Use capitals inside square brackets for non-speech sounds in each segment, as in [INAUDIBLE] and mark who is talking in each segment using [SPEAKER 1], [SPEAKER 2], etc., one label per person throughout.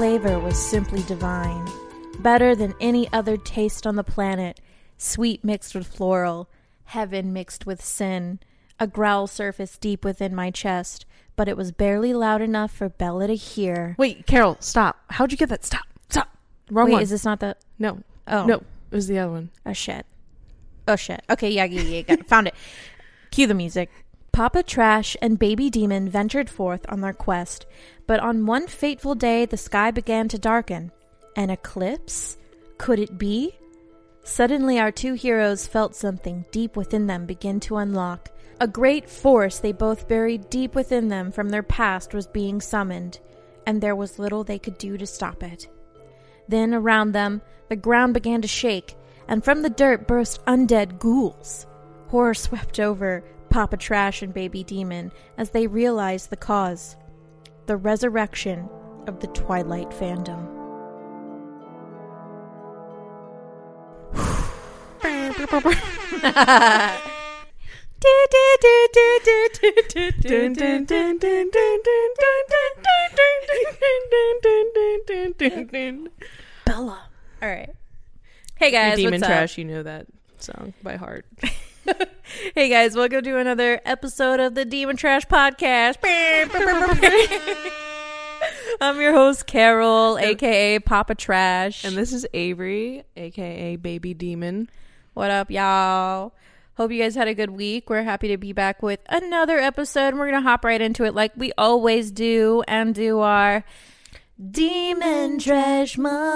[SPEAKER 1] flavor was simply divine. Better than any other taste on the planet. Sweet mixed with floral, heaven mixed with sin. A growl surfaced deep within my chest, but it was barely loud enough for Bella to hear.
[SPEAKER 2] Wait, Carol, stop. How'd you get that? Stop. Stop. Wrong
[SPEAKER 1] Wait,
[SPEAKER 2] one.
[SPEAKER 1] is this not the.
[SPEAKER 2] no.
[SPEAKER 1] Oh.
[SPEAKER 2] No. It was the other one.
[SPEAKER 1] Oh shit. Oh shit. Okay, yeah, yeah, yeah, got it. found it. Cue the music. Papa Trash and Baby Demon ventured forth on their quest, but on one fateful day the sky began to darken. An eclipse? Could it be? Suddenly our two heroes felt something deep within them begin to unlock. A great force they both buried deep within them from their past was being summoned, and there was little they could do to stop it. Then around them, the ground began to shake, and from the dirt burst undead ghouls. Horror swept over Papa Trash and Baby Demon as they realize the cause the resurrection of the Twilight fandom. Bella. All right. Hey guys,
[SPEAKER 2] demon
[SPEAKER 1] what's up?
[SPEAKER 2] trash. You know that song by heart. [LAUGHS] [LAUGHS]
[SPEAKER 1] Hey guys, welcome to another episode of the Demon Trash Podcast. [LAUGHS] I'm your host Carol, aka Papa Trash.
[SPEAKER 2] And this is Avery, aka Baby Demon.
[SPEAKER 1] What up, y'all? Hope you guys had a good week. We're happy to be back with another episode. We're gonna hop right into it like we always do and do our Demon Trash moments.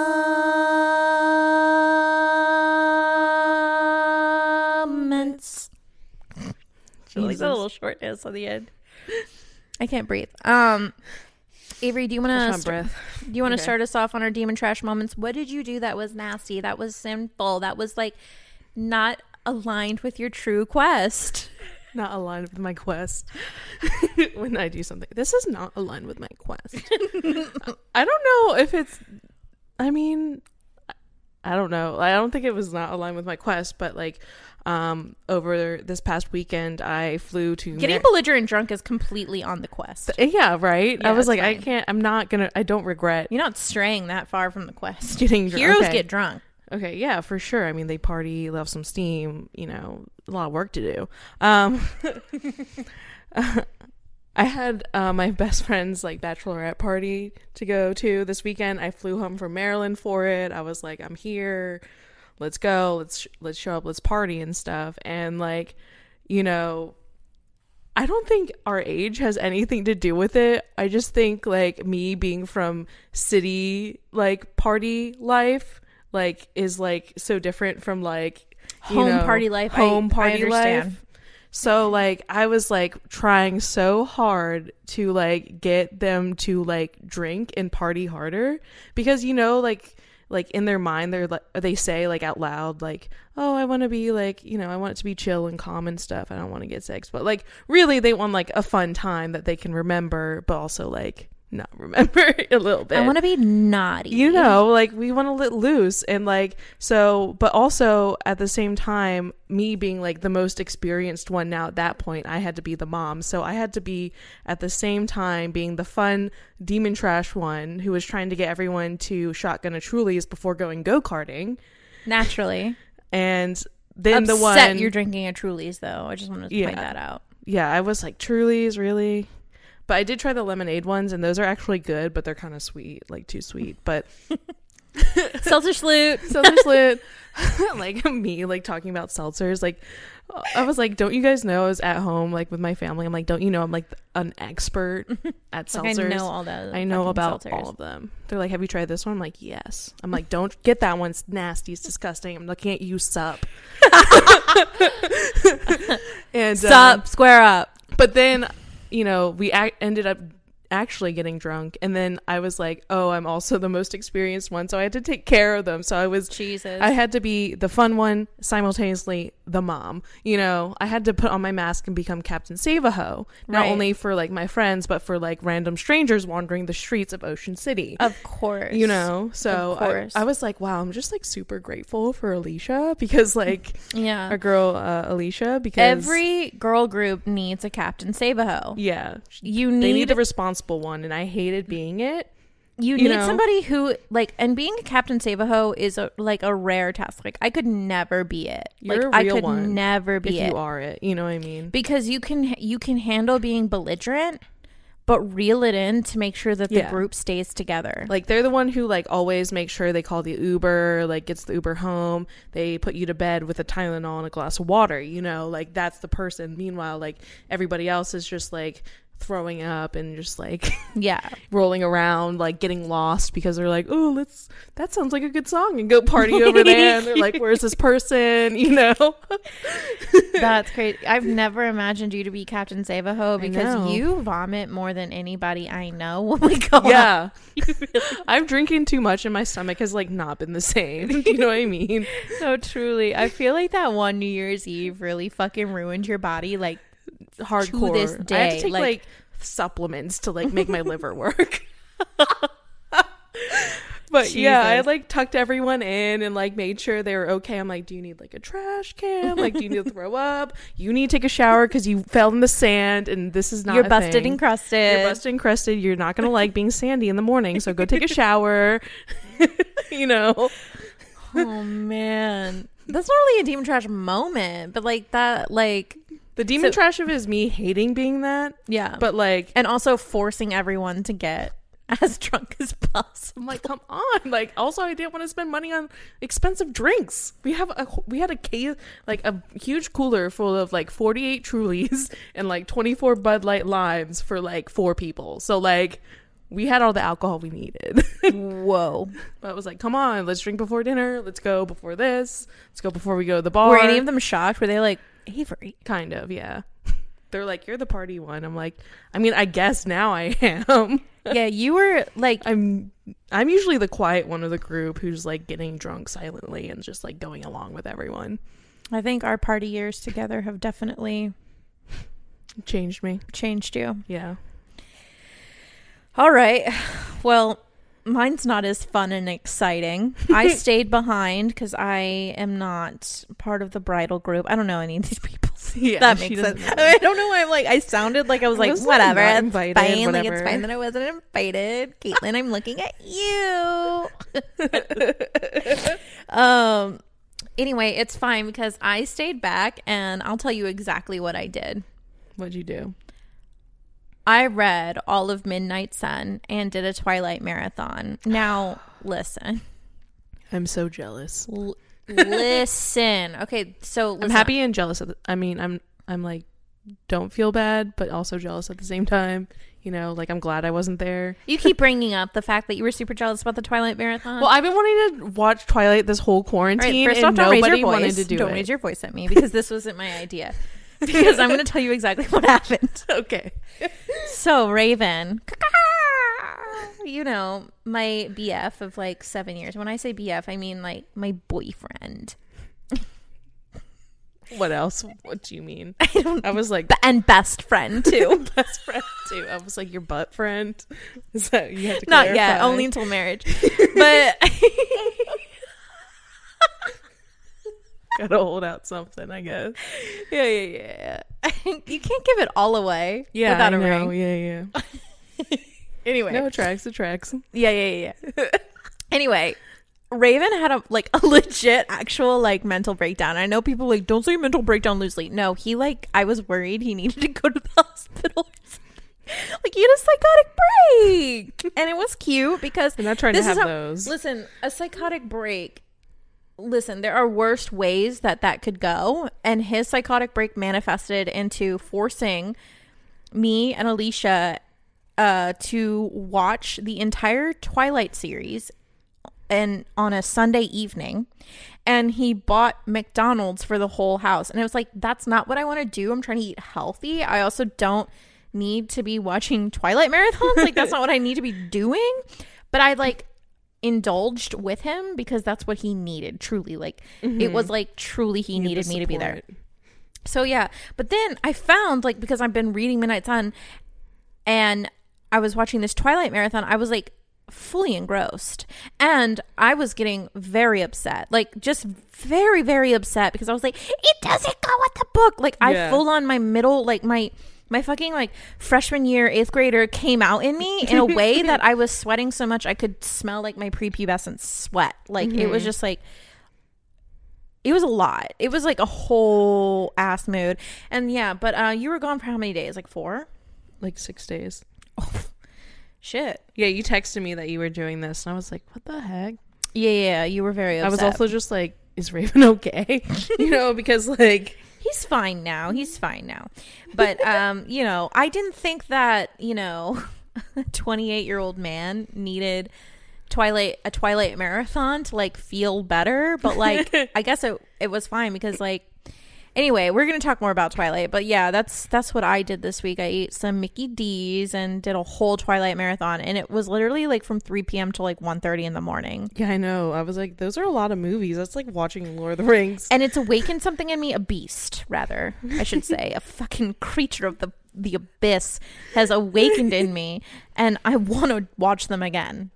[SPEAKER 1] She likes a
[SPEAKER 2] Jesus.
[SPEAKER 1] little shortness on the end. [LAUGHS] I can't breathe. Um, Avery, do you want to
[SPEAKER 2] not breath.
[SPEAKER 1] do you want to
[SPEAKER 2] Okay.
[SPEAKER 1] start us off on our demon trash moments? What did you do that was nasty? That was sinful. That was like not aligned with your true quest. [LAUGHS]
[SPEAKER 2] Not aligned with my quest. [LAUGHS] when I do something, this is not aligned with my quest. I don't know if it's. I mean, I don't know. I don't think it was not aligned with my quest, but like, um, over this past weekend, I flew to
[SPEAKER 1] Getting
[SPEAKER 2] Mar-
[SPEAKER 1] belligerent drunk is completely on the quest.
[SPEAKER 2] Yeah, right.
[SPEAKER 1] Yeah,
[SPEAKER 2] I was like, I can't. I'm not gonna. I don't regret
[SPEAKER 1] You're not straying that far from the quest. [LAUGHS]
[SPEAKER 2] getting drunk.
[SPEAKER 1] Heroes
[SPEAKER 2] okay.
[SPEAKER 1] get drunk.
[SPEAKER 2] Okay, yeah, for sure. I mean, they party, love some steam. You know, a lot of work to do. Um, [LAUGHS] I had uh, my best friend's like bachelorette party to go to this weekend. I flew home from Maryland for it. I was like, I'm here. Let's go. Let's let's show up. Let's party and stuff. And like, you know, I don't think our age has anything to do with it. I just think like me being from city like party life like is like so different from like you
[SPEAKER 1] Home
[SPEAKER 2] know,
[SPEAKER 1] party life.
[SPEAKER 2] Home
[SPEAKER 1] I
[SPEAKER 2] party
[SPEAKER 1] understand.
[SPEAKER 2] life. So like I was like trying so hard to like get them to like drink and party harder because you know like like in their mind they're like they say like out loud like oh I want to be like you know I want it to be chill and calm and stuff. I don't want to get sex but like really they want like a fun time that they can remember but also like not remember [LAUGHS] a little bit
[SPEAKER 1] I want to be naughty.
[SPEAKER 2] you know like we want to let loose and like so but also at the same time me being like the most experienced one now at that point i had to be the mom so i had to be at the same time being the fun demon trash one who was trying to get everyone to shotgun a trulies before going go-karting
[SPEAKER 1] naturally.
[SPEAKER 2] and then
[SPEAKER 1] Upset
[SPEAKER 2] the one
[SPEAKER 1] you're drinking a Trulies though. I just wanted to
[SPEAKER 2] Yeah.
[SPEAKER 1] point that out.
[SPEAKER 2] yeah i was like trulies really but i did try the lemonade ones and those are actually good but they're kind of sweet like too sweet. But [LAUGHS]
[SPEAKER 1] Seltzer salute. [LAUGHS]
[SPEAKER 2] seltzer slit [LAUGHS] like me like talking about seltzers. Like i was like don't you guys know i was at home like with my family? I'm like don't you know i'm like an expert at
[SPEAKER 1] Like
[SPEAKER 2] seltzers
[SPEAKER 1] I know all that.
[SPEAKER 2] I know
[SPEAKER 1] fucking
[SPEAKER 2] about
[SPEAKER 1] seltzers.
[SPEAKER 2] all of them. They're like have you tried this one? I'm like yes. I'm like don't get that one. It's nasty. It's disgusting. I'm looking at you sup. And
[SPEAKER 1] Sup,
[SPEAKER 2] um,
[SPEAKER 1] square up.
[SPEAKER 2] but then you know we ended up actually getting drunk and then i was like oh i'm also the most experienced one so i had to take care of them so i was
[SPEAKER 1] Jesus.
[SPEAKER 2] I had to be the fun one, simultaneously the mom. You know, I had to put on my mask and become Captain Save-A-Ho, not
[SPEAKER 1] Right.
[SPEAKER 2] only for like my friends, but for like random strangers wandering the streets of Ocean City.
[SPEAKER 1] of course.
[SPEAKER 2] you know, so. I, I was like, wow, I'm just like super grateful for Alicia because like [LAUGHS]
[SPEAKER 1] Yeah.
[SPEAKER 2] our girl uh, Alicia because
[SPEAKER 1] Every girl group needs a Captain Save-A-Ho.
[SPEAKER 2] yeah
[SPEAKER 1] You
[SPEAKER 2] they
[SPEAKER 1] need,
[SPEAKER 2] need the responsible one, and I hated being it.
[SPEAKER 1] you,
[SPEAKER 2] You
[SPEAKER 1] need
[SPEAKER 2] know?
[SPEAKER 1] somebody who like and being a Captain Save-A-Ho is a, like a rare task. Like I could never be it.
[SPEAKER 2] You're
[SPEAKER 1] like
[SPEAKER 2] a real
[SPEAKER 1] I could
[SPEAKER 2] one,
[SPEAKER 1] never
[SPEAKER 2] if
[SPEAKER 1] be it
[SPEAKER 2] you are it. You know what I mean?
[SPEAKER 1] because you can you can handle being belligerent but reel it in to make sure that the
[SPEAKER 2] Yeah.
[SPEAKER 1] group stays together.
[SPEAKER 2] Like they're the one who like always make sure they call the Uber, like gets the Uber home. They put you to bed with a Tylenol and a glass of water, you know, like that's the person. Meanwhile, like everybody else is just like throwing up and just like [LAUGHS]
[SPEAKER 1] yeah.
[SPEAKER 2] rolling around, like getting lost because they're like, Oh, let's that sounds like a good song and go party over there and they're like, Where's this person? [LAUGHS] You know? [LAUGHS]
[SPEAKER 1] That's great. I've never imagined you to be Captain Save-A-Ho because you vomit more than anybody I know when we go
[SPEAKER 2] yeah. I'm drinking too much and my stomach has like not been the same. you know what I mean?
[SPEAKER 1] No, truly. I feel like that one New Year's Eve really fucking ruined your body. Like,
[SPEAKER 2] hardcore.
[SPEAKER 1] this
[SPEAKER 2] I have to take
[SPEAKER 1] like-
[SPEAKER 2] like, supplements to like make my [LAUGHS] liver work. [LAUGHS] but yeah, I
[SPEAKER 1] Jesus.
[SPEAKER 2] like tucked everyone in and like made sure they were okay. I'm like, do you need like a trash can? Like, do you need to throw [LAUGHS] up? You need to take a shower because you fell in the sand and this is not.
[SPEAKER 1] you're busted
[SPEAKER 2] thing.
[SPEAKER 1] and crusted.
[SPEAKER 2] You're busted and crusted. You're not gonna like being sandy in the morning, so go take a shower. you know.
[SPEAKER 1] oh, man. That's not really a demon trash moment, but like that, like,
[SPEAKER 2] The demon
[SPEAKER 1] So-
[SPEAKER 2] trash of it is me hating being that,
[SPEAKER 1] yeah.
[SPEAKER 2] but like
[SPEAKER 1] and also forcing everyone to get [LAUGHS] as drunk as possible.
[SPEAKER 2] I'm like, come on! Like, also, I didn't want to spend money on expensive drinks. We have a we had a case like a huge cooler full of like 48 Trulies [LAUGHS] and like 24 Bud Light Limes for like four people. So like, we had all the alcohol we needed. [LAUGHS]
[SPEAKER 1] Whoa.
[SPEAKER 2] but I was like, come on, let's drink before dinner. Let's go before this. Let's go before we go to the bar.
[SPEAKER 1] Were any of them shocked? Were they like, Avery?
[SPEAKER 2] Kind of, yeah. [LAUGHS] They're like, you're the party one. I'm like, I mean, I guess now I am. [LAUGHS]
[SPEAKER 1] yeah, you were like,
[SPEAKER 2] I'm I'm usually the quiet one of the group who's like getting drunk silently and just like going along with everyone.
[SPEAKER 1] I think our party years together have definitely
[SPEAKER 2] changed me.
[SPEAKER 1] changed you.
[SPEAKER 2] Yeah.
[SPEAKER 1] All right. Well, mine's not as fun and exciting. I [LAUGHS] stayed behind because I am not part of the bridal group. I don't know any of these people. [LAUGHS]
[SPEAKER 2] Yeah.
[SPEAKER 1] that makes sense.
[SPEAKER 2] know. [LAUGHS]
[SPEAKER 1] I don't know why I'm like I sounded like I was
[SPEAKER 2] I
[SPEAKER 1] like
[SPEAKER 2] was, like,
[SPEAKER 1] whatever. it's
[SPEAKER 2] invited,
[SPEAKER 1] fine. Like it's fine that I wasn't invited. Caitlin, I'm looking at you. um. Anyway, it's fine because I stayed back, and I'll tell you exactly what I did.
[SPEAKER 2] What'd you do?
[SPEAKER 1] I read all of Midnight Sun and did a Twilight marathon. Now, [SIGHS] listen.
[SPEAKER 2] I'm so jealous.
[SPEAKER 1] L- listen. [LAUGHS] Okay, so
[SPEAKER 2] I'm happy and jealous. The, I mean, I'm I'm like don't feel bad, but also jealous at the same time. You know, like I'm glad I wasn't there.
[SPEAKER 1] You keep bringing up the fact that you were super jealous about the Twilight marathon.
[SPEAKER 2] Well, I've been wanting to watch Twilight this whole quarantine,
[SPEAKER 1] right, first off,
[SPEAKER 2] and
[SPEAKER 1] don't raise
[SPEAKER 2] nobody
[SPEAKER 1] your voice.
[SPEAKER 2] wanted to do it.
[SPEAKER 1] don't
[SPEAKER 2] it.
[SPEAKER 1] raise your voice at me because this wasn't my idea. [LAUGHS] [LAUGHS] Because I'm going to tell you exactly what happened. [LAUGHS]
[SPEAKER 2] okay.
[SPEAKER 1] So, Raven, [LAUGHS] you know, my BF of like seven years. When I say BF, I mean like my boyfriend.
[SPEAKER 2] What else? What do you mean?
[SPEAKER 1] I don't
[SPEAKER 2] I was like
[SPEAKER 1] and best friend too.
[SPEAKER 2] best friend too. I was like your butt friend. Is that you had to
[SPEAKER 1] Not yet, only until marriage. But [LAUGHS]
[SPEAKER 2] gotta hold out something, I guess.
[SPEAKER 1] yeah, yeah, yeah. [LAUGHS] you can't give it all away
[SPEAKER 2] Yeah,
[SPEAKER 1] without
[SPEAKER 2] I
[SPEAKER 1] a
[SPEAKER 2] know.
[SPEAKER 1] ring.
[SPEAKER 2] Yeah, yeah. [LAUGHS]
[SPEAKER 1] Anyway,
[SPEAKER 2] No, tracks. It tracks.
[SPEAKER 1] Yeah, yeah, yeah. yeah. anyway, Raven had a like a legit actual like mental breakdown. I know people like don't say mental breakdown loosely. No, he like I was worried he needed to go to the hospital. like he had a psychotic break, and it was cute because
[SPEAKER 2] I'm not trying to have
[SPEAKER 1] how-
[SPEAKER 2] those.
[SPEAKER 1] listen, a psychotic break. Listen, there are worse ways that that could go, and his psychotic break manifested into forcing me and Alicia uh, to watch the entire Twilight series and on a Sunday evening. And he bought McDonald's for the whole house. And I was like, that's not what I want to do. I'm trying to eat healthy. I also don't need to be watching Twilight marathons. Like, that's not what I need to be doing. But I like indulged with him because that's what he needed, truly. Like, it was mm-hmm. like truly he
[SPEAKER 2] Need the
[SPEAKER 1] needed me to be there. So yeah, but then I found like because I've been reading Midnight Sun and I was watching this Twilight marathon, I was like fully engrossed. And I was getting very upset. Like just very very upset because I was like it doesn't go with the book. Like I full on my middle like my my fucking like freshman year eighth grader came out in me in a [LAUGHS] way that I was sweating so much I could smell like my prepubescent sweat. Like it was
[SPEAKER 2] Mhm.
[SPEAKER 1] just like it was a lot. It was like a whole ass mood. And yeah, but uh you were gone for how many days? Like four?
[SPEAKER 2] Like six days.
[SPEAKER 1] Oh, shit.
[SPEAKER 2] Yeah, you texted me that you were doing this, and I was like, "What the heck?"
[SPEAKER 1] Yeah, yeah, you were very upset.
[SPEAKER 2] I was also just like, "Is Raven [LAUGHS] okay?" you know, because like,
[SPEAKER 1] He's fine now. He's fine now. But [LAUGHS] um, you know, I didn't think that, you know, [LAUGHS] a 28-year-old man needed Twilight a Twilight marathon to like feel better, but like [LAUGHS] I guess it it was fine because like anyway, we're going to talk more about Twilight, but yeah, that's that's what I did this week. I ate some Mickey D's and did a whole Twilight marathon and it was literally like from 3 p.m. to like 1:30 in the morning.
[SPEAKER 2] yeah, I know. I was like, "Those are a lot of movies. That's like watching Lord of the Rings."
[SPEAKER 1] and it's awakened something in me a beast rather i should say a [LAUGHS] fucking creature of the the abyss has awakened in me and i want to watch them again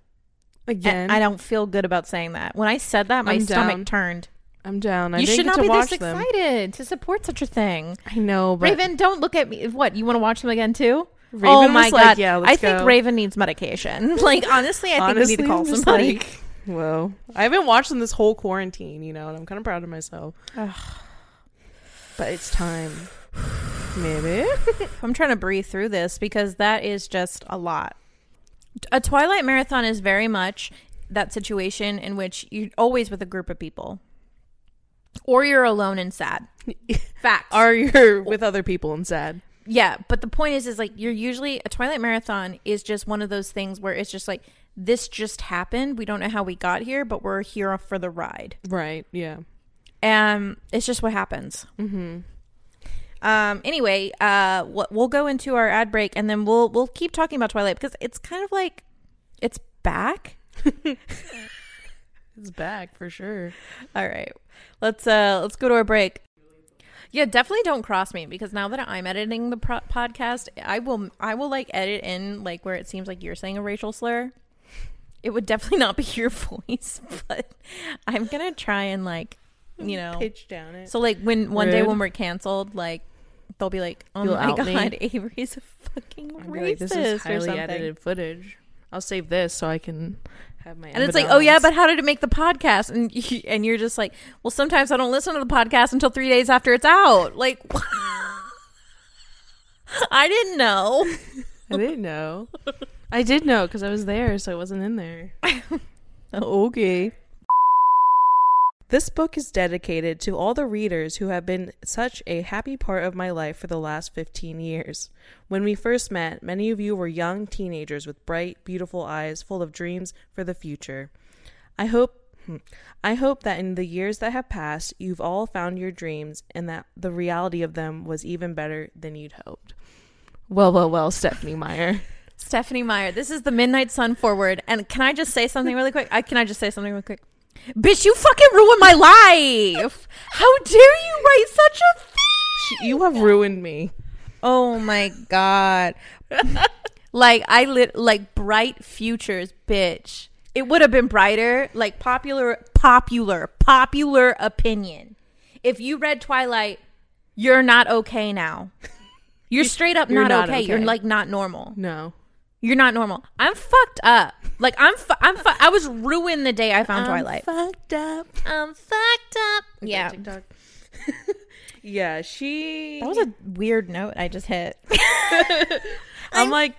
[SPEAKER 2] Again,
[SPEAKER 1] and i don't feel good about saying that when i said that my
[SPEAKER 2] I'm
[SPEAKER 1] stomach
[SPEAKER 2] down.
[SPEAKER 1] turned
[SPEAKER 2] I'm down. I
[SPEAKER 1] you should not be this
[SPEAKER 2] them.
[SPEAKER 1] excited to support such a thing
[SPEAKER 2] I know, but
[SPEAKER 1] raven don't look at me what you want to watch them again too
[SPEAKER 2] Raven
[SPEAKER 1] oh my god
[SPEAKER 2] like, "Yeah,
[SPEAKER 1] i think raven needs medication [LAUGHS] like honestly i think
[SPEAKER 2] Honestly,
[SPEAKER 1] we need to call somebody
[SPEAKER 2] like, well, I haven't watched them this whole quarantine, you know, and I'm kind of proud of myself.
[SPEAKER 1] Ugh.
[SPEAKER 2] But it's time. Maybe. [LAUGHS]
[SPEAKER 1] I'm trying to breathe through this because that is just a lot. A Twilight marathon is very much that situation in which you're always with a group of people. Or you're alone and sad. [LAUGHS] Facts.
[SPEAKER 2] Are you with other people and sad?
[SPEAKER 1] yeah, but the point is is like you're usually a Twilight marathon is just one of those things where it's just like this just happened. We don't know how we got here, but we're here for the ride.
[SPEAKER 2] Right. Yeah.
[SPEAKER 1] And it's just what happens.
[SPEAKER 2] Mm-hmm.
[SPEAKER 1] Um. Anyway, uh, we'll we'll go into our ad break, and then we'll we'll keep talking about Twilight because it's kind of like it's back. [LAUGHS]
[SPEAKER 2] It's back for sure.
[SPEAKER 1] All right, let's uh let's go to our break. Yeah, definitely don't cross me because now that I'm editing the pro- podcast, I will I will like edit in like where it seems like you're saying a racial slur. It would definitely not be your [LAUGHS] voice, but I'm gonna try and like you know.
[SPEAKER 2] Pitch down it.
[SPEAKER 1] So like when one day when we're canceled, like they'll be like, "Oh
[SPEAKER 2] You'll
[SPEAKER 1] my
[SPEAKER 2] out me.
[SPEAKER 1] god, [LAUGHS] Avery's a fucking racist
[SPEAKER 2] like, this is
[SPEAKER 1] or
[SPEAKER 2] highly
[SPEAKER 1] something."
[SPEAKER 2] edited footage. I'll save this so I can have my.
[SPEAKER 1] And it's like, oh yeah, but how did it make the podcast? And [LAUGHS] you, and you're just like, well, sometimes I don't listen to the podcast until three days after it's out. Like, [LAUGHS] I didn't know.
[SPEAKER 2] I didn't know. [LAUGHS] I did know because I was there, so it wasn't in there.
[SPEAKER 1] okay.
[SPEAKER 2] This book is dedicated to all the readers who have been such a happy part of my life for the last 15 years. When we first met, many of you were young teenagers with bright, beautiful eyes full of dreams for the future. I hope hmm, I hope that in the years that have passed, you've all found your dreams and that the reality of them was even better than you'd hoped. Well, well, well, Stephenie Meyer. [LAUGHS]
[SPEAKER 1] Stephenie Meyer, this is the Midnight Sun foreword. And can I just say something really quick? I can I just say something really quick? Bitch, you fucking ruined my life. How dare you write such a thing?
[SPEAKER 2] you have ruined me.
[SPEAKER 1] Oh my god. like I lit like bright futures, bitch. It would have been brighter, like popular popular popular opinion. If you read Twilight, you're not okay now. You're [LAUGHS] straight up
[SPEAKER 2] You're
[SPEAKER 1] not,
[SPEAKER 2] not
[SPEAKER 1] okay. You're like not normal.
[SPEAKER 2] No.
[SPEAKER 1] You're not normal. I'm fucked up. Like I'm fu- I'm fu- I was ruined the day I found Twilight.
[SPEAKER 2] fucked up.
[SPEAKER 1] I'm fucked up. Yeah. [LAUGHS]
[SPEAKER 2] Yeah, she.
[SPEAKER 1] That was a weird note I just hit. [LAUGHS]
[SPEAKER 2] I'm like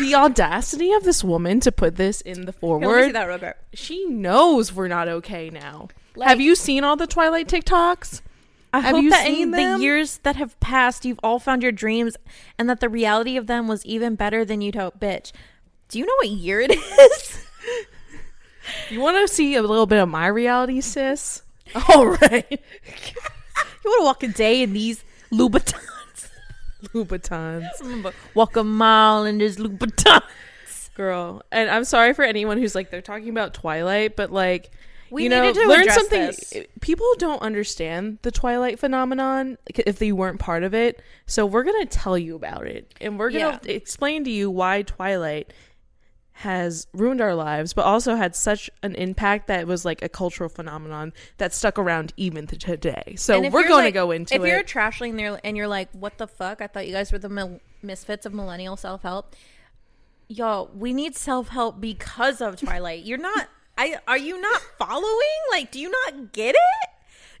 [SPEAKER 2] the audacity of this woman to put this in the
[SPEAKER 1] Here, let me see that real quick.
[SPEAKER 2] She knows we're not okay now.
[SPEAKER 1] Like-
[SPEAKER 2] Have you seen all the Twilight TikToks?
[SPEAKER 1] I
[SPEAKER 2] Have
[SPEAKER 1] hope
[SPEAKER 2] you
[SPEAKER 1] that
[SPEAKER 2] seen
[SPEAKER 1] in
[SPEAKER 2] them?
[SPEAKER 1] the years that have passed, you've all found your dreams and that the reality of them was even better than you'd hope. Bitch, do you know what year it [LAUGHS] is?
[SPEAKER 2] You want to see a little bit of my reality, sis? [LAUGHS] All right, [LAUGHS]
[SPEAKER 1] you want to walk a day in these Louboutins?
[SPEAKER 2] Louboutins,
[SPEAKER 1] walk a mile in these Louboutins.
[SPEAKER 2] girl. And I'm sorry for anyone who's like they're talking about Twilight, but like
[SPEAKER 1] We
[SPEAKER 2] you know,
[SPEAKER 1] needed to
[SPEAKER 2] learn something.
[SPEAKER 1] this.
[SPEAKER 2] People don't understand the Twilight phenomenon if they weren't part of it. So we're gonna tell you about it, and we're gonna explain to you why Twilight has ruined our lives, but also had such an impact that it was like a cultural phenomenon that stuck around even to today. So we're going
[SPEAKER 1] like-
[SPEAKER 2] to go into
[SPEAKER 1] if
[SPEAKER 2] it.
[SPEAKER 1] If you're a trashling there and you're like, what the fuck? I thought you guys were the mil- misfits of millennial self help. Yo, we need self help because of Twilight. You're not. I are you not following? Like, do you not get it?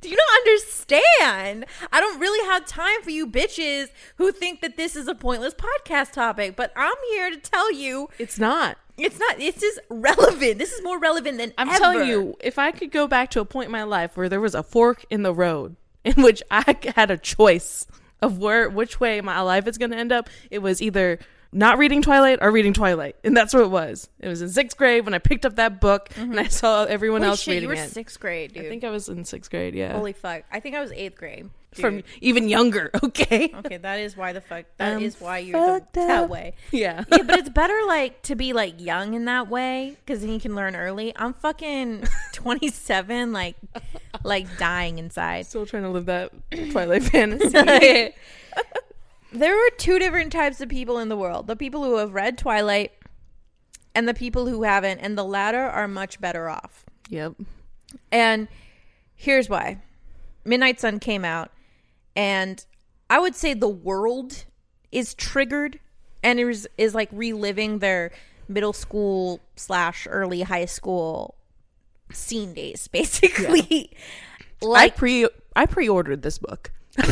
[SPEAKER 1] Do you not understand? I don't really have time for you bitches who think that this is a pointless podcast topic, but I'm here to tell you
[SPEAKER 2] it's not.
[SPEAKER 1] it's not. This is relevant. This is more relevant than
[SPEAKER 2] I'm
[SPEAKER 1] ever.
[SPEAKER 2] telling you, if I could go back to a point in my life where there was a fork in the road [LAUGHS] in which I had a choice of where which way my life is going to end up, it was either not reading Twilight or reading Twilight, and that's what it was. It was in sixth grade when I picked up that book mm-hmm. and I saw everyone
[SPEAKER 1] Holy
[SPEAKER 2] else
[SPEAKER 1] shit,
[SPEAKER 2] reading
[SPEAKER 1] you were
[SPEAKER 2] it.
[SPEAKER 1] sixth grade, dude.
[SPEAKER 2] I think I was in sixth grade. Yeah,
[SPEAKER 1] Holy fuck! I think I was eighth grade.
[SPEAKER 2] from even younger. [LAUGHS] Okay.
[SPEAKER 1] Okay, that is why the fuck. That is
[SPEAKER 2] I'm
[SPEAKER 1] why you're the, that way. [LAUGHS]
[SPEAKER 2] Yeah.
[SPEAKER 1] Yeah, but it's better like to be like young in that way because then you can learn early. I'm fucking [LAUGHS] 27, like like dying inside.
[SPEAKER 2] Still trying to live that Twilight fantasy.
[SPEAKER 1] There are two different types of people in the world: the people who have read Twilight and the people who haven't, and the latter are much better off.
[SPEAKER 2] yep.
[SPEAKER 1] And here's why. Midnight Sun came out and I would say the world is triggered and is is like reliving their middle school slash early high school scene days, [LAUGHS] basically.
[SPEAKER 2] I
[SPEAKER 1] Like
[SPEAKER 2] pre I pre-ordered this book [LAUGHS]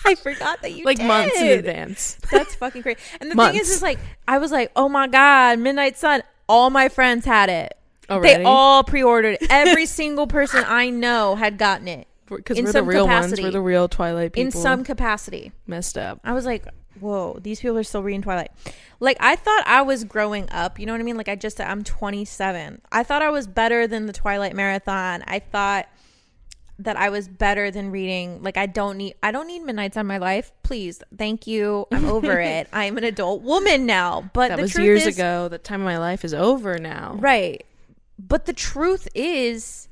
[SPEAKER 2] [LAUGHS]
[SPEAKER 1] I, forgot that you
[SPEAKER 2] like months in advance.
[SPEAKER 1] That's fucking crazy. And the thing is, is like I was like, oh my god, Midnight Sun. All my friends had it.
[SPEAKER 2] Already?
[SPEAKER 1] They all pre-ordered. it. Every [LAUGHS] single person I know had gotten it
[SPEAKER 2] because we're the real
[SPEAKER 1] capacity.
[SPEAKER 2] ones. We're the real Twilight people.
[SPEAKER 1] in some capacity.
[SPEAKER 2] messed up.
[SPEAKER 1] I was like, whoa, these people are still reading Twilight. Like, I thought I was growing up. You know what I mean? Like, I just, said I'm 27. I thought I was better than the Twilight Marathon. I thought that I was better than reading. Like, I don't need, I don't need Midnight Sun my life. Please. Thank you. I'm over [LAUGHS] it. I'm an adult woman now. But
[SPEAKER 2] That was years
[SPEAKER 1] is-
[SPEAKER 2] ago. The time of my life is over now.
[SPEAKER 1] Right. But the truth is,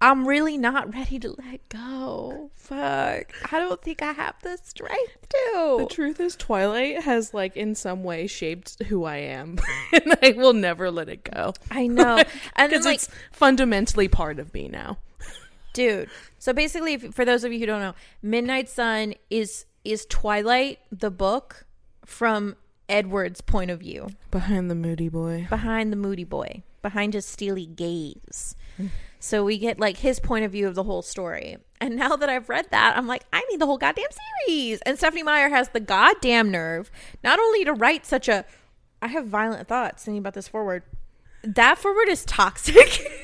[SPEAKER 1] I'm really not ready to let go. Fuck. I don't think I have the strength to.
[SPEAKER 2] The truth is, Twilight has like in some way shaped who I am, [LAUGHS] and I will never let it go
[SPEAKER 1] I know. [LAUGHS] And
[SPEAKER 2] because
[SPEAKER 1] like,
[SPEAKER 2] it's fundamentally part of me now.
[SPEAKER 1] Dude. So basically, if, for those of you who don't know, Midnight Sun is is Twilight the book from Edward's point of view,
[SPEAKER 2] Behind the moody boy.
[SPEAKER 1] behind the moody boy, behind his steely gaze. Hmm. So we get like his point of view of the whole story. And [LAUGHS] now that I've read that, I'm like, I need the whole goddamn series. And Stephenie Meyer has the goddamn nerve not only to write such a I have violent thoughts thinking about this foreword. That foreword is toxic. [LAUGHS]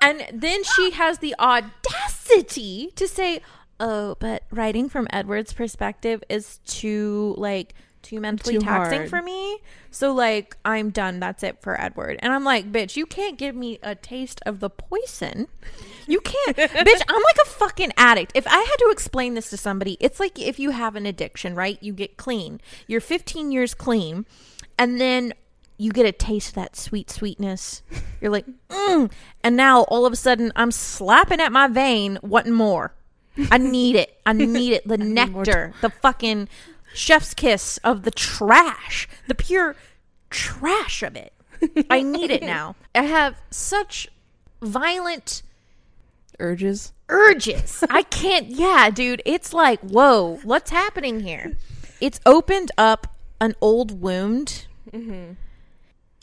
[SPEAKER 1] and then she has the audacity to say, "Oh, but writing from Edward's perspective is too like too mentally
[SPEAKER 2] Too
[SPEAKER 1] taxing
[SPEAKER 2] hard.
[SPEAKER 1] for me. So like I'm done. That's it for Edward." And I'm like, "Bitch, you can't give me a taste of the poison. You can't. [LAUGHS] Bitch, I'm like a fucking addict. If I had to explain this to somebody, it's like if you have an addiction, right? You get clean. You're 15 years clean, and then you get a taste of that sweet sweetness. You're like, mm. and now all of a sudden I'm slapping at my vein, wanting more. I need it. I [LAUGHS] need it. The nectar, the fucking chef's kiss of the trash, the pure trash of it. I need it now. [LAUGHS] I have such violent
[SPEAKER 2] Urges.
[SPEAKER 1] urges. I can't. Yeah, dude. It's like, whoa, what's happening here? It's opened up an old wound.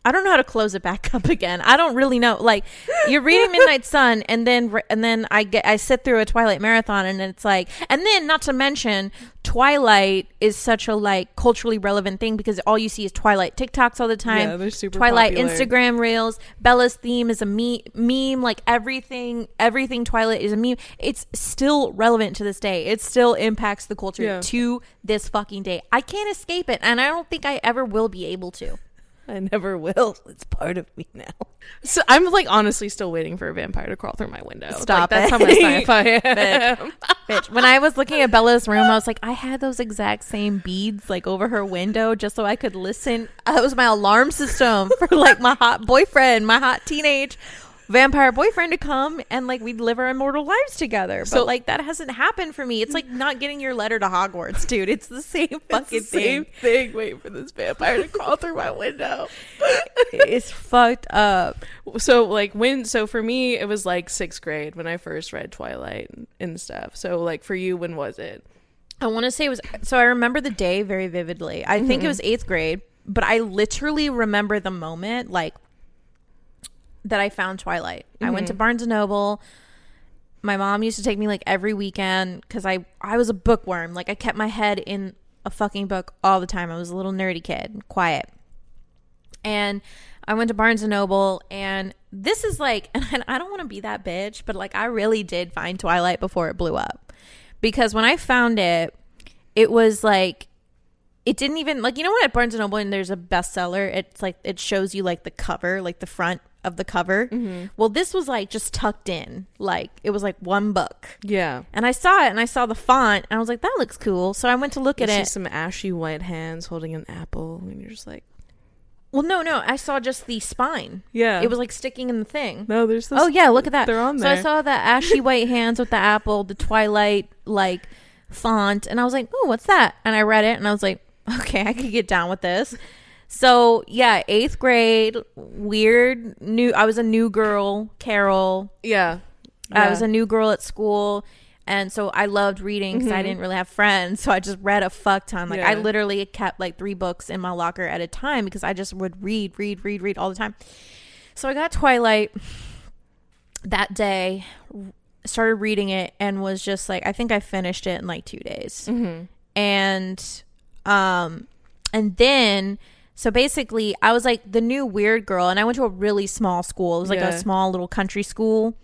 [SPEAKER 1] I don't know how to close it back [LAUGHS] up again. I don't really know. Like you're reading Midnight [LAUGHS] Sun, and then and then I get I sit through a Twilight marathon, and it's like, and then not to mention Twilight is such a like culturally relevant thing because all you see is Twilight TikToks all the time.
[SPEAKER 2] Yeah, they're super
[SPEAKER 1] Twilight
[SPEAKER 2] popular.
[SPEAKER 1] Instagram reels. Bella's theme is a me- meme. Like everything, everything Twilight is a meme. It's still relevant to this day. It still impacts the culture
[SPEAKER 2] Yeah.
[SPEAKER 1] to this fucking day. I can't escape it, and I don't think I ever will be able to. [LAUGHS]
[SPEAKER 2] I never will. It's part of me now. So I'm like honestly still waiting for a vampire to crawl through my window.
[SPEAKER 1] Stop
[SPEAKER 2] like, That's
[SPEAKER 1] it.
[SPEAKER 2] how much [LAUGHS] sci-fi I am.
[SPEAKER 1] Bitch, when I was looking at Bella's room, I was like, I had those exact same beads like over her window just so I could listen. That was my alarm system [LAUGHS] for like my hot boyfriend, my hot teenage vampire boyfriend to come and like we'd live our immortal lives together.
[SPEAKER 2] So-
[SPEAKER 1] but like that hasn't happened for me. It's like not getting your letter to Hogwarts, dude. It's the same fucking
[SPEAKER 2] the same
[SPEAKER 1] thing.
[SPEAKER 2] thing. Wait for this vampire to crawl through my window. [LAUGHS]
[SPEAKER 1] It's fucked up.
[SPEAKER 2] so like when so for me it was like sixth grade when I first read Twilight and stuff. So like for you, when was it?
[SPEAKER 1] I want to say it was so I remember the day very vividly. I think it mm-hmm. was 8th grade, but I literally remember the moment like that I found Twilight. I went to mm-hmm. Barnes and Noble. My mom used to take me like every weekend cuz I I was a bookworm. Like I kept my head in a fucking book all the time. I was a little nerdy kid, quiet. And I went to Barnes and Noble and this is like [LAUGHS] and I don't want to be that bitch, but like I really did find Twilight before it blew up. Because when I found it, it was like it didn't even like you know what at Barnes and Noble and there's a bestseller, it's like it shows you like the cover, like the front of the cover. Mm-hmm. Well, this was like just tucked in, like it was like one book.
[SPEAKER 2] Yeah.
[SPEAKER 1] And I saw it and I saw the font and I was like, that looks cool. So I went to look
[SPEAKER 2] You
[SPEAKER 1] at it.
[SPEAKER 2] some ashy white hands holding an apple, and you're just like,
[SPEAKER 1] Well, no, no, I saw just the spine.
[SPEAKER 2] yeah,
[SPEAKER 1] It was like sticking in the thing.
[SPEAKER 2] no. There's this.
[SPEAKER 1] Oh yeah, look at that.
[SPEAKER 2] They're on there.
[SPEAKER 1] So I saw the ashy [LAUGHS] white hands with the apple, the Twilight like font, and I was like, "Oh, what's that?" And I read it, and I was like, "Okay, I could get down with this." So yeah, eighth grade, weird new. I was a new girl, Carol.
[SPEAKER 2] yeah.
[SPEAKER 1] I was a new girl at school. And so I loved reading because I didn't really have friends. [LAUGHS] So I just read a fuck ton. Like I literally kept like three books in my locker at a time because I just would read, read, read, read all the time. So I got Twilight that day, started reading it, and was just like, I think I finished it in like two days.
[SPEAKER 2] Mhm.
[SPEAKER 1] And, um, and then, so basically, I was like the new weird girl, and I went to a really small school. It was like
[SPEAKER 2] Yeah.
[SPEAKER 1] a small little country school.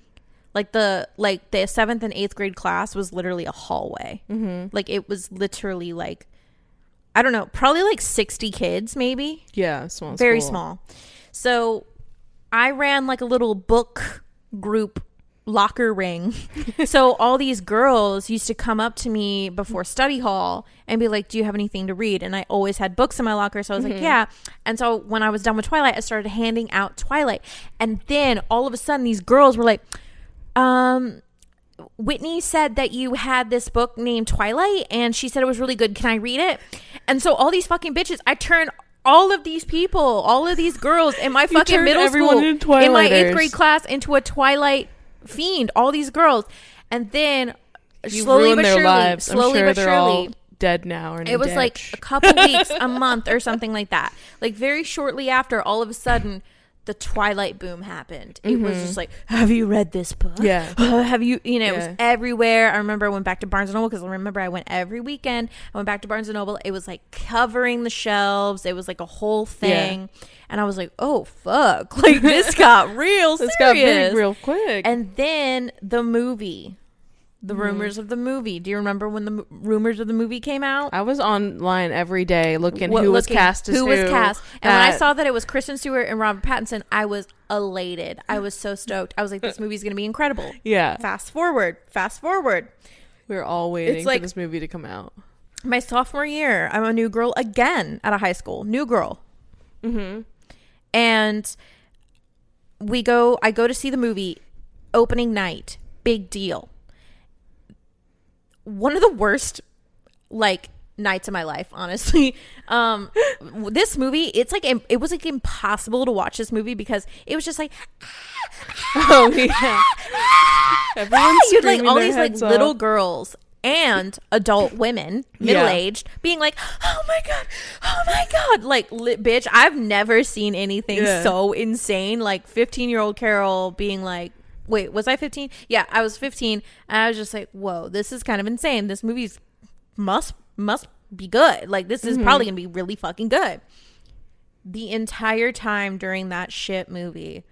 [SPEAKER 1] Like the like the seventh and eighth grade class was literally a hallway.
[SPEAKER 2] Mhm.
[SPEAKER 1] Like it was literally like, I don't know, probably like sixty kids, maybe
[SPEAKER 2] Yeah. Small.
[SPEAKER 1] very
[SPEAKER 2] school.
[SPEAKER 1] small. So I ran like a little book group locker ring. [LAUGHS] so all these girls used to come up to me before study hall and be like, "Do you have anything to read?" And I always had books in my locker, so I was like, "Yeah." And so when I was done with Twilight, I started handing out Twilight. And then all of a sudden these girls were like, um Whitney said that you had this book named Twilight and she said it was really good. Can I read it? And so all these fucking bitches, I turned all of these people, all of these girls in my [LAUGHS] fucking middle school, in my eighth grade class, into a Twilight fiend. All these girls, and then
[SPEAKER 2] You
[SPEAKER 1] slowly but
[SPEAKER 2] their
[SPEAKER 1] surely,
[SPEAKER 2] lives.
[SPEAKER 1] slowly
[SPEAKER 2] sure
[SPEAKER 1] but
[SPEAKER 2] they're
[SPEAKER 1] surely,
[SPEAKER 2] all dead now.
[SPEAKER 1] It was like a couple [LAUGHS] weeks, a month, or something like that. Like very shortly after, all of a sudden, the Twilight boom happened. It was just like, have you read this book?
[SPEAKER 2] Mm-hmm. Yeah. [LAUGHS]
[SPEAKER 1] have you? You know, it
[SPEAKER 2] Yeah.
[SPEAKER 1] was everywhere. I remember I went back to Barnes and Noble because I remember I went every weekend. I went back to Barnes and Noble. It was like covering the shelves. It was like a whole thing, and I was like, oh fuck, [LAUGHS] like this got real serious. [LAUGHS]
[SPEAKER 2] This got big real quick.
[SPEAKER 1] And then the movie. The
[SPEAKER 2] Mm-hmm.
[SPEAKER 1] rumors of the movie. Do you remember when the m- rumors of the movie came out?
[SPEAKER 2] I was online every day looking
[SPEAKER 1] what-
[SPEAKER 2] who was
[SPEAKER 1] looking
[SPEAKER 2] cast as
[SPEAKER 1] who was cast. And when I
[SPEAKER 2] That-
[SPEAKER 1] saw that it was Kristen Stewart and Robert Pattinson, I was elated. I was so stoked. I was like, this [LAUGHS] movie's gonna be incredible.
[SPEAKER 2] yeah,
[SPEAKER 1] Fast forward, fast forward.
[SPEAKER 2] we were all waiting
[SPEAKER 1] like-
[SPEAKER 2] for this movie to come out.
[SPEAKER 1] My sophomore year, I'm a new girl again at a high school. New girl.
[SPEAKER 2] Mm-hmm.
[SPEAKER 1] And we go I go to see the movie opening night. Big deal. One of the worst like nights of my life honestly. [LAUGHS] Um this movie it's like it was like impossible to watch this movie because it was just like [LAUGHS]
[SPEAKER 2] Oh yeah, [LAUGHS] everyone's
[SPEAKER 1] you'd like all these like little girls and adult women middle-aged being like oh my god oh my god like li- bitch i've never seen anything
[SPEAKER 2] Yeah.
[SPEAKER 1] so insane like 15 year old carol being like wait was i 15 yeah i was 15 and i was just like whoa this is kind of insane this movie's must must be good like this is probably mm-hmm. gonna be really fucking good the entire time during that shit movie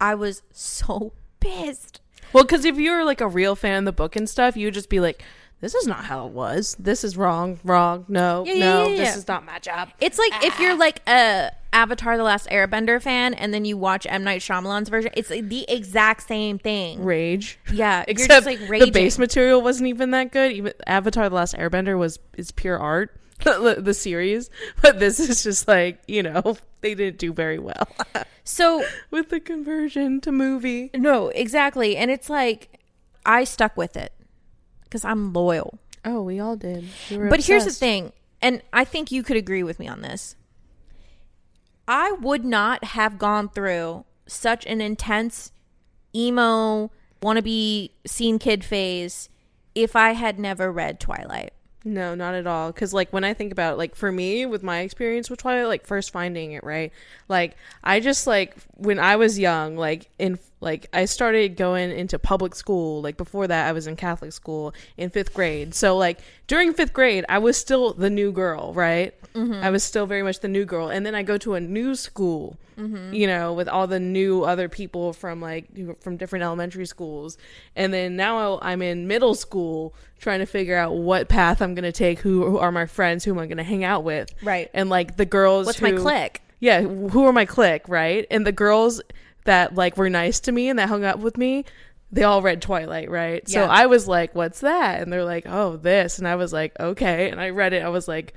[SPEAKER 1] i was so [LAUGHS] pissed
[SPEAKER 2] Well, because if you were like a real fan of the book and stuff, you would just be like, "This is not how it was. This is wrong. Wrong. No.
[SPEAKER 1] Yeah,
[SPEAKER 2] no.
[SPEAKER 1] yeah, yeah.
[SPEAKER 2] This is not my job."
[SPEAKER 1] It's like if you're ah. like a Avatar: The Last Airbender fan, and then you watch M Night Shyamalan's version. It's like the exact same thing.
[SPEAKER 2] Rage.
[SPEAKER 1] Yeah, you're
[SPEAKER 2] Except
[SPEAKER 1] just like
[SPEAKER 2] the base material wasn't even that good. Even Avatar: The Last Airbender was is pure art. [LAUGHS] the, the series, but this is just like you know [LAUGHS] they didn't do very well [LAUGHS]
[SPEAKER 1] So
[SPEAKER 2] with the conversion to movie.
[SPEAKER 1] no, exactly, and it's like I stuck with it because I'm loyal.
[SPEAKER 2] Oh, we all did. We
[SPEAKER 1] But here's the thing, and I think you could agree with me on this. I would not have gone through such an intense emo wannabe scene kid phase if I had never read Twilight.
[SPEAKER 2] No, not at all. Because like when I think about like for me with my experience with Twilight, like first finding it, right? Like I just like when I was young, like in like I started going into public school. Like before that, I was in Catholic school in fifth grade. So like during fifth grade, I was still the new girl, right? Mm-hmm. I was still very much the new girl. And then I go to a new school, mm-hmm. you know, with all the new other people from like from different elementary schools. And then now I'm in middle school trying to figure out what path I'm going to take, who, who are my friends, who am I going to hang out with.
[SPEAKER 1] Right.
[SPEAKER 2] And like the girls
[SPEAKER 1] What's my
[SPEAKER 2] who-
[SPEAKER 1] clique?
[SPEAKER 2] Yeah, who are my clique, right? And the girls that like were nice to me and that hung out with me, they all read Twilight, right? So I was like, "What's that?" And they're like, "Oh, this." And I was like, "Okay." And I read it. I was like,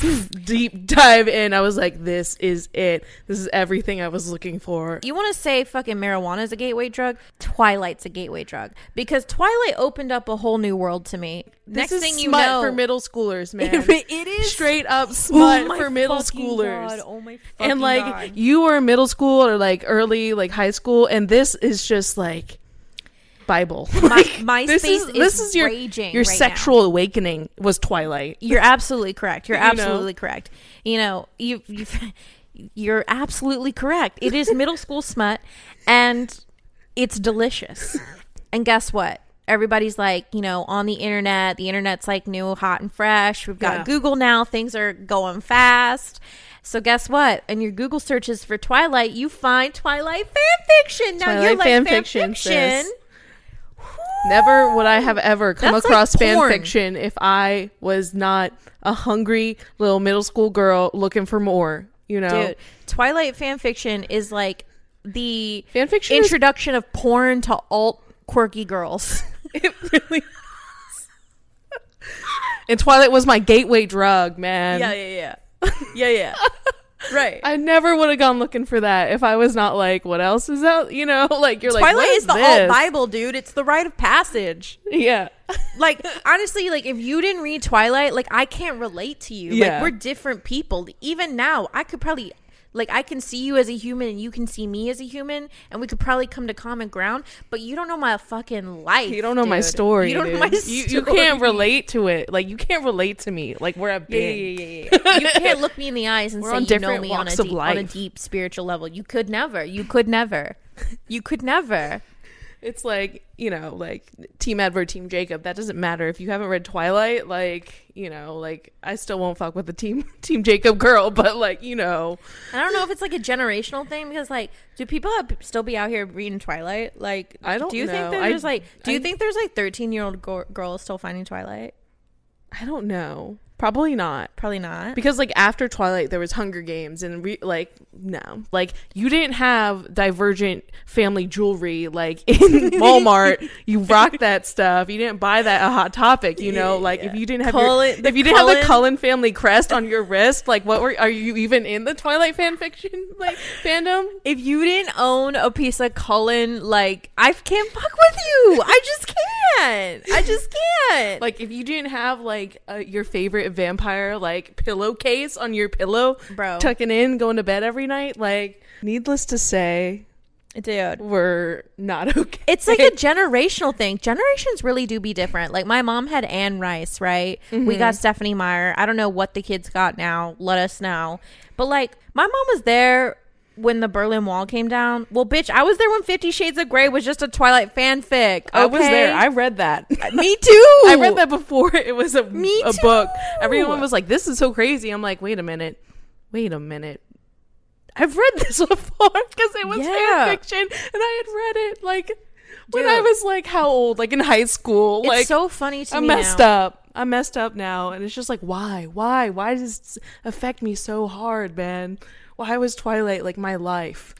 [SPEAKER 2] [LAUGHS] deep dive in. I was like, "This is it. This is everything I was looking for."
[SPEAKER 1] You want to say fucking marijuana is a gateway drug? Twilight's a gateway drug because Twilight opened up a whole new world to me. Next
[SPEAKER 2] this is
[SPEAKER 1] thing you know,
[SPEAKER 2] for middle schoolers, [LAUGHS] man.
[SPEAKER 1] it is
[SPEAKER 2] straight up
[SPEAKER 1] Oh
[SPEAKER 2] smut
[SPEAKER 1] my
[SPEAKER 2] for middle schoolers.
[SPEAKER 1] God. Oh my
[SPEAKER 2] and like
[SPEAKER 1] God.
[SPEAKER 2] you were in middle school or like early like high school and this is just like bible [LAUGHS]
[SPEAKER 1] My-
[SPEAKER 2] Like, this is, this
[SPEAKER 1] is
[SPEAKER 2] is your
[SPEAKER 1] raging
[SPEAKER 2] your
[SPEAKER 1] right now.
[SPEAKER 2] sexual awakening was twilight
[SPEAKER 1] You're absolutely correct. You're [LAUGHS]
[SPEAKER 2] You know?
[SPEAKER 1] absolutely correct. You know, you you [LAUGHS] you're absolutely correct. It is middle school smut and it's delicious. And guess what? Everybody's like, you know, on the internet. The internet's like new, hot and fresh. We've got
[SPEAKER 2] Yeah.
[SPEAKER 1] Google now. Things are going fast. So guess what? In your Google searches for Twilight, you find Twilight fan fiction. Now you're
[SPEAKER 2] Twilight
[SPEAKER 1] like
[SPEAKER 2] fan
[SPEAKER 1] fan
[SPEAKER 2] fiction,
[SPEAKER 1] fiction.
[SPEAKER 2] Never would i have ever come
[SPEAKER 1] That's like
[SPEAKER 2] across fan fiction if i was not a hungry little middle school girl looking for more you know
[SPEAKER 1] Dude, Twilight fan fiction is like the
[SPEAKER 2] fan fiction is-
[SPEAKER 1] introduction of porn to alt quirky girls. [LAUGHS]
[SPEAKER 2] it really is. and twilight was my gateway drug man
[SPEAKER 1] Yeah, yeah, yeah. Yeah, yeah. [LAUGHS] right.
[SPEAKER 2] I never would have gone looking for that if I was not like, what else is out? You know, [LAUGHS] like you're like,
[SPEAKER 1] Twilight is the
[SPEAKER 2] this?
[SPEAKER 1] alt Bible, dude. It's the rite of passage.
[SPEAKER 2] Yeah, [LAUGHS]
[SPEAKER 1] Like honestly, like if you didn't read Twilight, like I can't relate to you.
[SPEAKER 2] Yeah.
[SPEAKER 1] Like we're different people. Even now, I could probably like I can see you as a human and you can see me as a human and we could probably come to common ground, but you don't know my fucking life.
[SPEAKER 2] you don't know my story.
[SPEAKER 1] You don't know my
[SPEAKER 2] You,
[SPEAKER 1] story.
[SPEAKER 2] you can't relate to it. Like you can't relate to me. Like where I've been.
[SPEAKER 1] yeah, yeah, yeah, yeah. you can't look me in the eyes and
[SPEAKER 2] We're
[SPEAKER 1] say you know me on a, deep, on a deep spiritual level. You could never. You could never. You could never.
[SPEAKER 2] It's like you know, like Team Edward, Team Jacob. That doesn't matter if you haven't read Twilight. Like you know, like I still won't fuck with the Team [LAUGHS] Team Jacob girl. But like you know,
[SPEAKER 1] I don't know if it's like a generational thing because like, do people have, still be out here reading Twilight? Like,
[SPEAKER 2] I don't
[SPEAKER 1] Do you
[SPEAKER 2] know.
[SPEAKER 1] think
[SPEAKER 2] I-
[SPEAKER 1] there's like, do you
[SPEAKER 2] I-
[SPEAKER 1] think there's like thirteen year old go- girls still finding Twilight?
[SPEAKER 2] I don't know. Probably not.
[SPEAKER 1] Probably not.
[SPEAKER 2] because like after twilight there was hunger games and re- like no like you didn't have divergent family jewelry like [LAUGHS] in [LAUGHS] walmart you rocked that stuff you didn't buy that a hot topic you know like if you didn't have
[SPEAKER 1] Cullen-
[SPEAKER 2] your, if you didn't have the
[SPEAKER 1] Cullen-
[SPEAKER 2] cullen family crest on your wrist like what were are you even in the twilight fan fiction like fandom
[SPEAKER 1] if you didn't own a piece of Cullen, like I can't fuck with you. I just can't. I just can't. [LAUGHS]
[SPEAKER 2] like if you didn't have like uh, your favorite vampire like pillowcase on your pillow
[SPEAKER 1] Bro.
[SPEAKER 2] tucking in going to bed every night like needless to say
[SPEAKER 1] dude.
[SPEAKER 2] we're not [LAUGHS] okay.
[SPEAKER 1] It's like a generational thing. Generations really do be different. Like my mom had Anne Rice, right? We mm-hmm. got Stephenie Meyer. I don't know what the kids got now. Let us know. But like my mom was there when the Berlin Wall came down. Well, bitch, I was there when Fifty Shades of Grey was just a Twilight fanfic.
[SPEAKER 2] I was there. I read that. [LAUGHS]
[SPEAKER 1] Me too. [LAUGHS]
[SPEAKER 2] I read that before [LAUGHS] it was a,
[SPEAKER 1] Me
[SPEAKER 2] a
[SPEAKER 1] too.
[SPEAKER 2] book. Everyone was like, "This is so crazy." I'm like, "Wait a minute, wait a minute." I've read this before because it was
[SPEAKER 1] Yeah.
[SPEAKER 2] fan fiction, and I had read it like when I was like how old? Like in high school.
[SPEAKER 1] It's
[SPEAKER 2] like
[SPEAKER 1] so funny to
[SPEAKER 2] I'm
[SPEAKER 1] me
[SPEAKER 2] messed
[SPEAKER 1] now.
[SPEAKER 2] up. I'm messed up now, and it's just like, why, why, why does this affect me so hard, man? Why was Twilight like my life?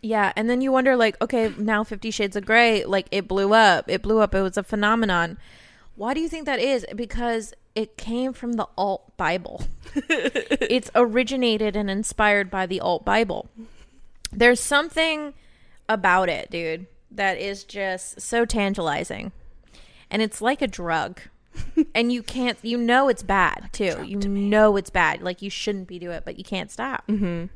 [SPEAKER 1] Yeah, and then you wonder, like, okay, now Fifty Shades of Grey, like, it blew up. It blew up. It was a phenomenon. Why do you think that is? Because it came from the alt Bible. [LAUGHS] it's originated and inspired by the alt Bible. There's something about it, dude, that is just so tantalizing. And it's like a drug. And you can't you know it's bad too. You know it's bad. Like you shouldn't be doing it, but you can't stop. Mm-hmm.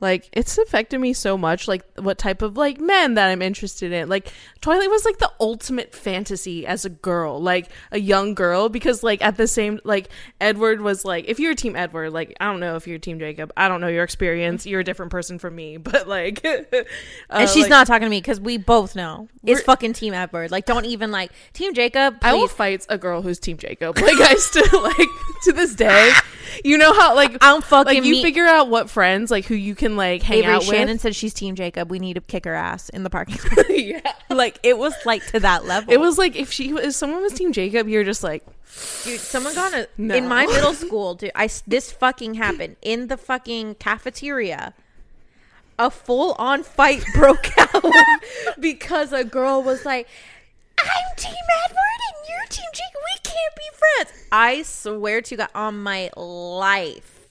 [SPEAKER 2] Like it's affected me so much like what type of like men that i'm interested in like twilight was like the ultimate fantasy as a girl like a young girl because like at the same like edward was like if you're team edward like i don't know if you're team jacob i don't know your experience you're a different person from me [LAUGHS] but like [LAUGHS] uh,
[SPEAKER 1] And she's
[SPEAKER 2] like,
[SPEAKER 1] not talking to me because we both know it's fucking Team Edward. Like, don't even like Team Jacob.
[SPEAKER 2] I will
[SPEAKER 1] Please.
[SPEAKER 2] fight a girl who's Team Jacob. Like I [LAUGHS] still like to this day. You know how like
[SPEAKER 1] I'm fucking
[SPEAKER 2] like you figure out what friends like who you can like hang
[SPEAKER 1] Avery
[SPEAKER 2] out
[SPEAKER 1] Shannon
[SPEAKER 2] with.
[SPEAKER 1] said she's Team Jacob. We need to kick her ass in the parking [LAUGHS] lot.
[SPEAKER 2] yeah.
[SPEAKER 1] like it was like to that level.
[SPEAKER 2] It was like if she if someone was Team Jacob, you're just like
[SPEAKER 1] dude. Someone got a
[SPEAKER 2] No.
[SPEAKER 1] in my middle school. Dude, I this fucking happened in the fucking cafeteria. A full on fight [LAUGHS] broke out [LAUGHS] because a girl was like, "I'm Team Edward and you're Team Jacob. We can't be friends." I swear to God, on my life,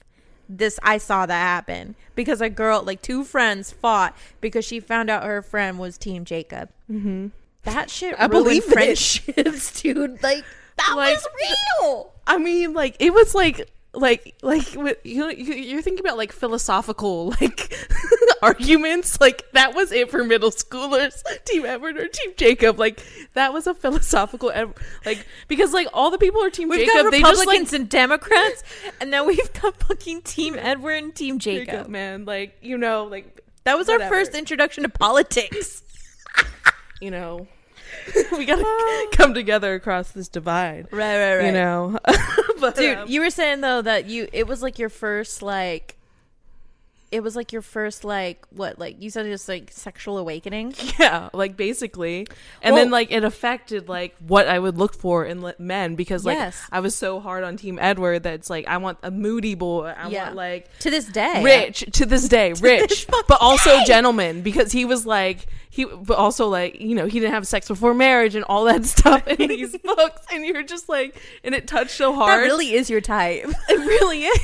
[SPEAKER 1] this I saw that happen because a girl, like two friends, fought because she found out her friend was Team Jacob. Mm-hmm. That shit
[SPEAKER 2] I
[SPEAKER 1] ruined friendships, [LAUGHS] dude. Like that
[SPEAKER 2] Like-
[SPEAKER 1] was real.
[SPEAKER 2] I mean like it was like like like you know you- you're thinking about like philosophical like [LAUGHS] arguments. Like that was it for middle schoolers [LAUGHS] team edward or team jacob. Like that was a philosophical like because like all the people are team
[SPEAKER 1] We've
[SPEAKER 2] jacob.
[SPEAKER 1] Got
[SPEAKER 2] they just like
[SPEAKER 1] Republicans and Democrats, and now we've got fucking Team Edward and Team Jacob.
[SPEAKER 2] jacob. man. Like you know like
[SPEAKER 1] That was our first introduction to politics. [LAUGHS]
[SPEAKER 2] you know [LAUGHS] we gotta [SIGHS] come together across this divide
[SPEAKER 1] right, right,
[SPEAKER 2] you know. But
[SPEAKER 1] Dude,
[SPEAKER 2] um,
[SPEAKER 1] you were saying though that you it was like your first like it was like your first like what like you said it was like sexual awakening. [LAUGHS]
[SPEAKER 2] yeah like basically and
[SPEAKER 1] Well-
[SPEAKER 2] then like it affected like what i would look for in men because like
[SPEAKER 1] Yes.
[SPEAKER 2] i was so hard on team edward that it's like i want a moody boy i
[SPEAKER 1] Yeah.
[SPEAKER 2] want like
[SPEAKER 1] To this day,
[SPEAKER 2] rich to this day [LAUGHS] rich
[SPEAKER 1] fucking
[SPEAKER 2] but also
[SPEAKER 1] day.
[SPEAKER 2] gentleman because he was like he but also like you know he didn't have sex before marriage and all that [LAUGHS] stuff in these books and you're just like and it touched so hard.
[SPEAKER 1] that really is your type.
[SPEAKER 2] it really is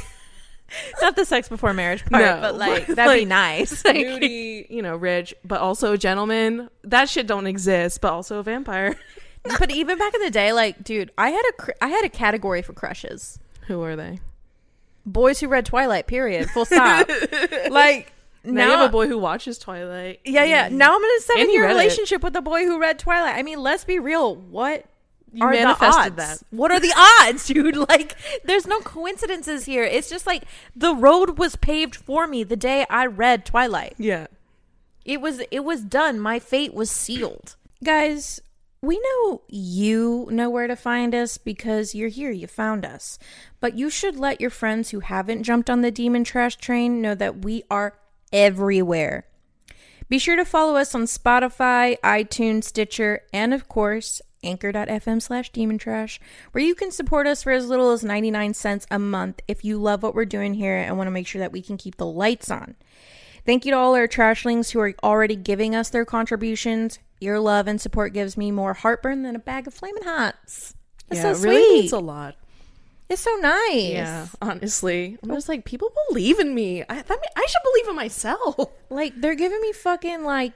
[SPEAKER 2] [LAUGHS]
[SPEAKER 1] Not the sex before marriage part,
[SPEAKER 2] No,
[SPEAKER 1] but like [LAUGHS] that'd be
[SPEAKER 2] like,
[SPEAKER 1] nice. [LAUGHS] Like,
[SPEAKER 2] moody you know rich but also a gentleman that shit don't exist but also a vampire
[SPEAKER 1] but even back in the day, like, dude, I had a cr- I had a category for crushes.
[SPEAKER 2] who are they
[SPEAKER 1] Boys who read Twilight. Period. Full stop. like
[SPEAKER 2] now, you have a boy who watches twilight
[SPEAKER 1] yeah, yeah. Mm. Now I'm in a seven year
[SPEAKER 2] read it.
[SPEAKER 1] relationship with a boy who read Twilight. I mean, let's be real. What
[SPEAKER 2] You
[SPEAKER 1] are
[SPEAKER 2] manifested
[SPEAKER 1] the odds?
[SPEAKER 2] that.
[SPEAKER 1] What are the odds, [LAUGHS] dude? Like, there's no coincidences here. It's just like the road was paved for me the day I read Twilight.
[SPEAKER 2] yeah
[SPEAKER 1] It was it was done. My fate was sealed. Guys, we know you know where to find us because you're here, you found us. But you should let your friends who haven't jumped on the demon trash train know that we are everywhere. Be sure to follow us on Spotify, iTunes, Stitcher, and of course, anchor.fm slash demon trash, where you can support us for as little as 99 cents a month if you love what we're doing here and want to make sure that we can keep the lights on. Thank you to all our trashlings who are already giving us their contributions. Your love and support gives me more heartburn than a bag of flaming hots. It's
[SPEAKER 2] yeah
[SPEAKER 1] so
[SPEAKER 2] it really
[SPEAKER 1] sweet.
[SPEAKER 2] means a lot
[SPEAKER 1] it's so nice.
[SPEAKER 2] yeah honestly i'm just like people believe in me i that mean, i should believe in myself [LAUGHS]
[SPEAKER 1] Like they're giving me fucking like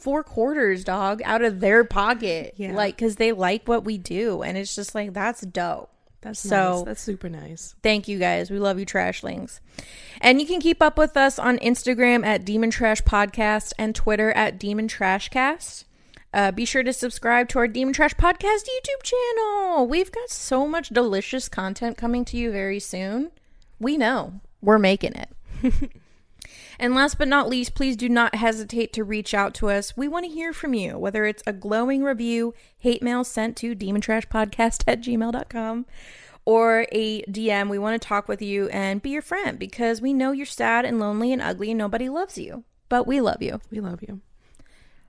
[SPEAKER 1] four quarters, dog, out of their pocket.
[SPEAKER 2] Yeah.
[SPEAKER 1] Like because they like what we do, and it's just like that's dope.
[SPEAKER 2] that's
[SPEAKER 1] So-
[SPEAKER 2] nice. that's super nice
[SPEAKER 1] Thank you guys. We love you, Trashlings. And you can keep up with us on Instagram at Demon Trash Podcast and Twitter at Demon Trashcast. Uh, be sure to subscribe to our Demon Trash Podcast YouTube channel. We've got so much delicious content coming to you very soon. We know we're making it. [LAUGHS] and last but not least, please do not hesitate to reach out to us. We want to hear from you, whether it's a glowing review, hate mail sent to demontrashpodcast at gmail.com, or a DM. We want to talk with you and be your friend because we know you're sad and lonely and ugly and nobody loves you. But we love you.
[SPEAKER 2] we love you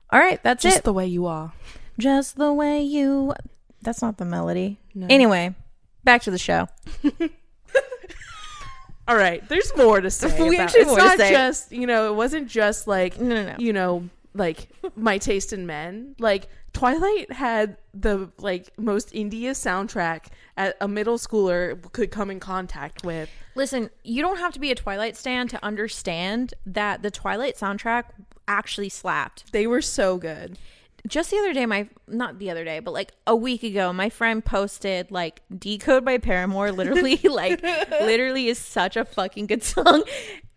[SPEAKER 1] All right, that's
[SPEAKER 2] just
[SPEAKER 1] it.
[SPEAKER 2] Just the way you are
[SPEAKER 1] Just the way you. That's not the melody.
[SPEAKER 2] No.
[SPEAKER 1] Anyway, back to the show. [LAUGHS]
[SPEAKER 2] all right there's more to say [LAUGHS]
[SPEAKER 1] We
[SPEAKER 2] about-
[SPEAKER 1] actually
[SPEAKER 2] it's
[SPEAKER 1] more
[SPEAKER 2] not just you know it wasn't just like
[SPEAKER 1] No, no, no.
[SPEAKER 2] you know like my taste in men. Like Twilight had the like most indie soundtrack at a middle schooler could come in contact with.
[SPEAKER 1] Listen, you don't have to be a Twilight stan to understand that the Twilight soundtrack actually slapped.
[SPEAKER 2] They were so good.
[SPEAKER 1] Just the other day, my not the other day, but like a week ago, my friend posted like "Decode" by Paramore. Literally, [LAUGHS] like literally is such a fucking good song.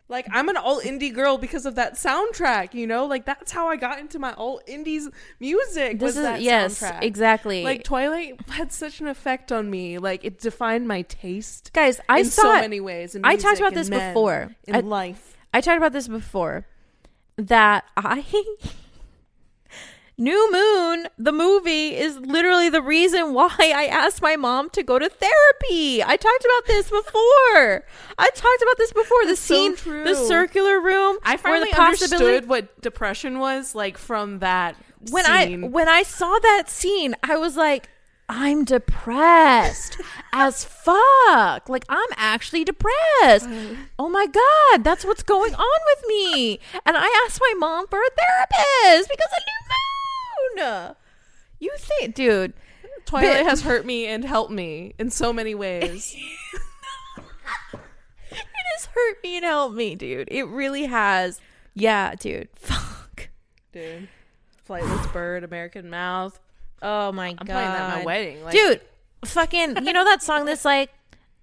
[SPEAKER 2] Like I'm an all indie girl because of that soundtrack, you know? Like that's how I got into my all indies music.
[SPEAKER 1] This
[SPEAKER 2] was
[SPEAKER 1] is
[SPEAKER 2] that
[SPEAKER 1] yes,
[SPEAKER 2] soundtrack.
[SPEAKER 1] exactly.
[SPEAKER 2] Like Twilight had such an effect on me. Like it defined my taste
[SPEAKER 1] guys, I
[SPEAKER 2] in
[SPEAKER 1] saw
[SPEAKER 2] so many ways. In
[SPEAKER 1] I talked about this
[SPEAKER 2] men,
[SPEAKER 1] before.
[SPEAKER 2] in
[SPEAKER 1] I-
[SPEAKER 2] life.
[SPEAKER 1] I talked about this before that I [LAUGHS] New Moon, the movie, is literally the reason [LAUGHS] why I asked my mom to go to therapy. I talked about this before. I talked about this before. The
[SPEAKER 2] That's so
[SPEAKER 1] scene,
[SPEAKER 2] true.
[SPEAKER 1] the circular room.
[SPEAKER 2] I
[SPEAKER 1] where
[SPEAKER 2] finally
[SPEAKER 1] the possibility-
[SPEAKER 2] understood what depression was like from that
[SPEAKER 1] when
[SPEAKER 2] scene.
[SPEAKER 1] I when I saw that scene, I was like, I'm depressed [LAUGHS] as fuck. Like I'm actually depressed. [SIGHS] Oh my god, that's what's going on with me. And I asked my mom for a therapist because of New Moon. You think, dude?
[SPEAKER 2] Twilight
[SPEAKER 1] Bit-
[SPEAKER 2] has hurt me and helped me in so many ways. [LAUGHS]
[SPEAKER 1] It has hurt me and helped me, dude. It really has. Yeah, dude. [LAUGHS] Fuck.
[SPEAKER 2] Dude. Flightless Bird, American Mouth.
[SPEAKER 1] Oh my god.
[SPEAKER 2] I'm playing that at my wedding. Like,
[SPEAKER 1] dude fucking you know that song that's like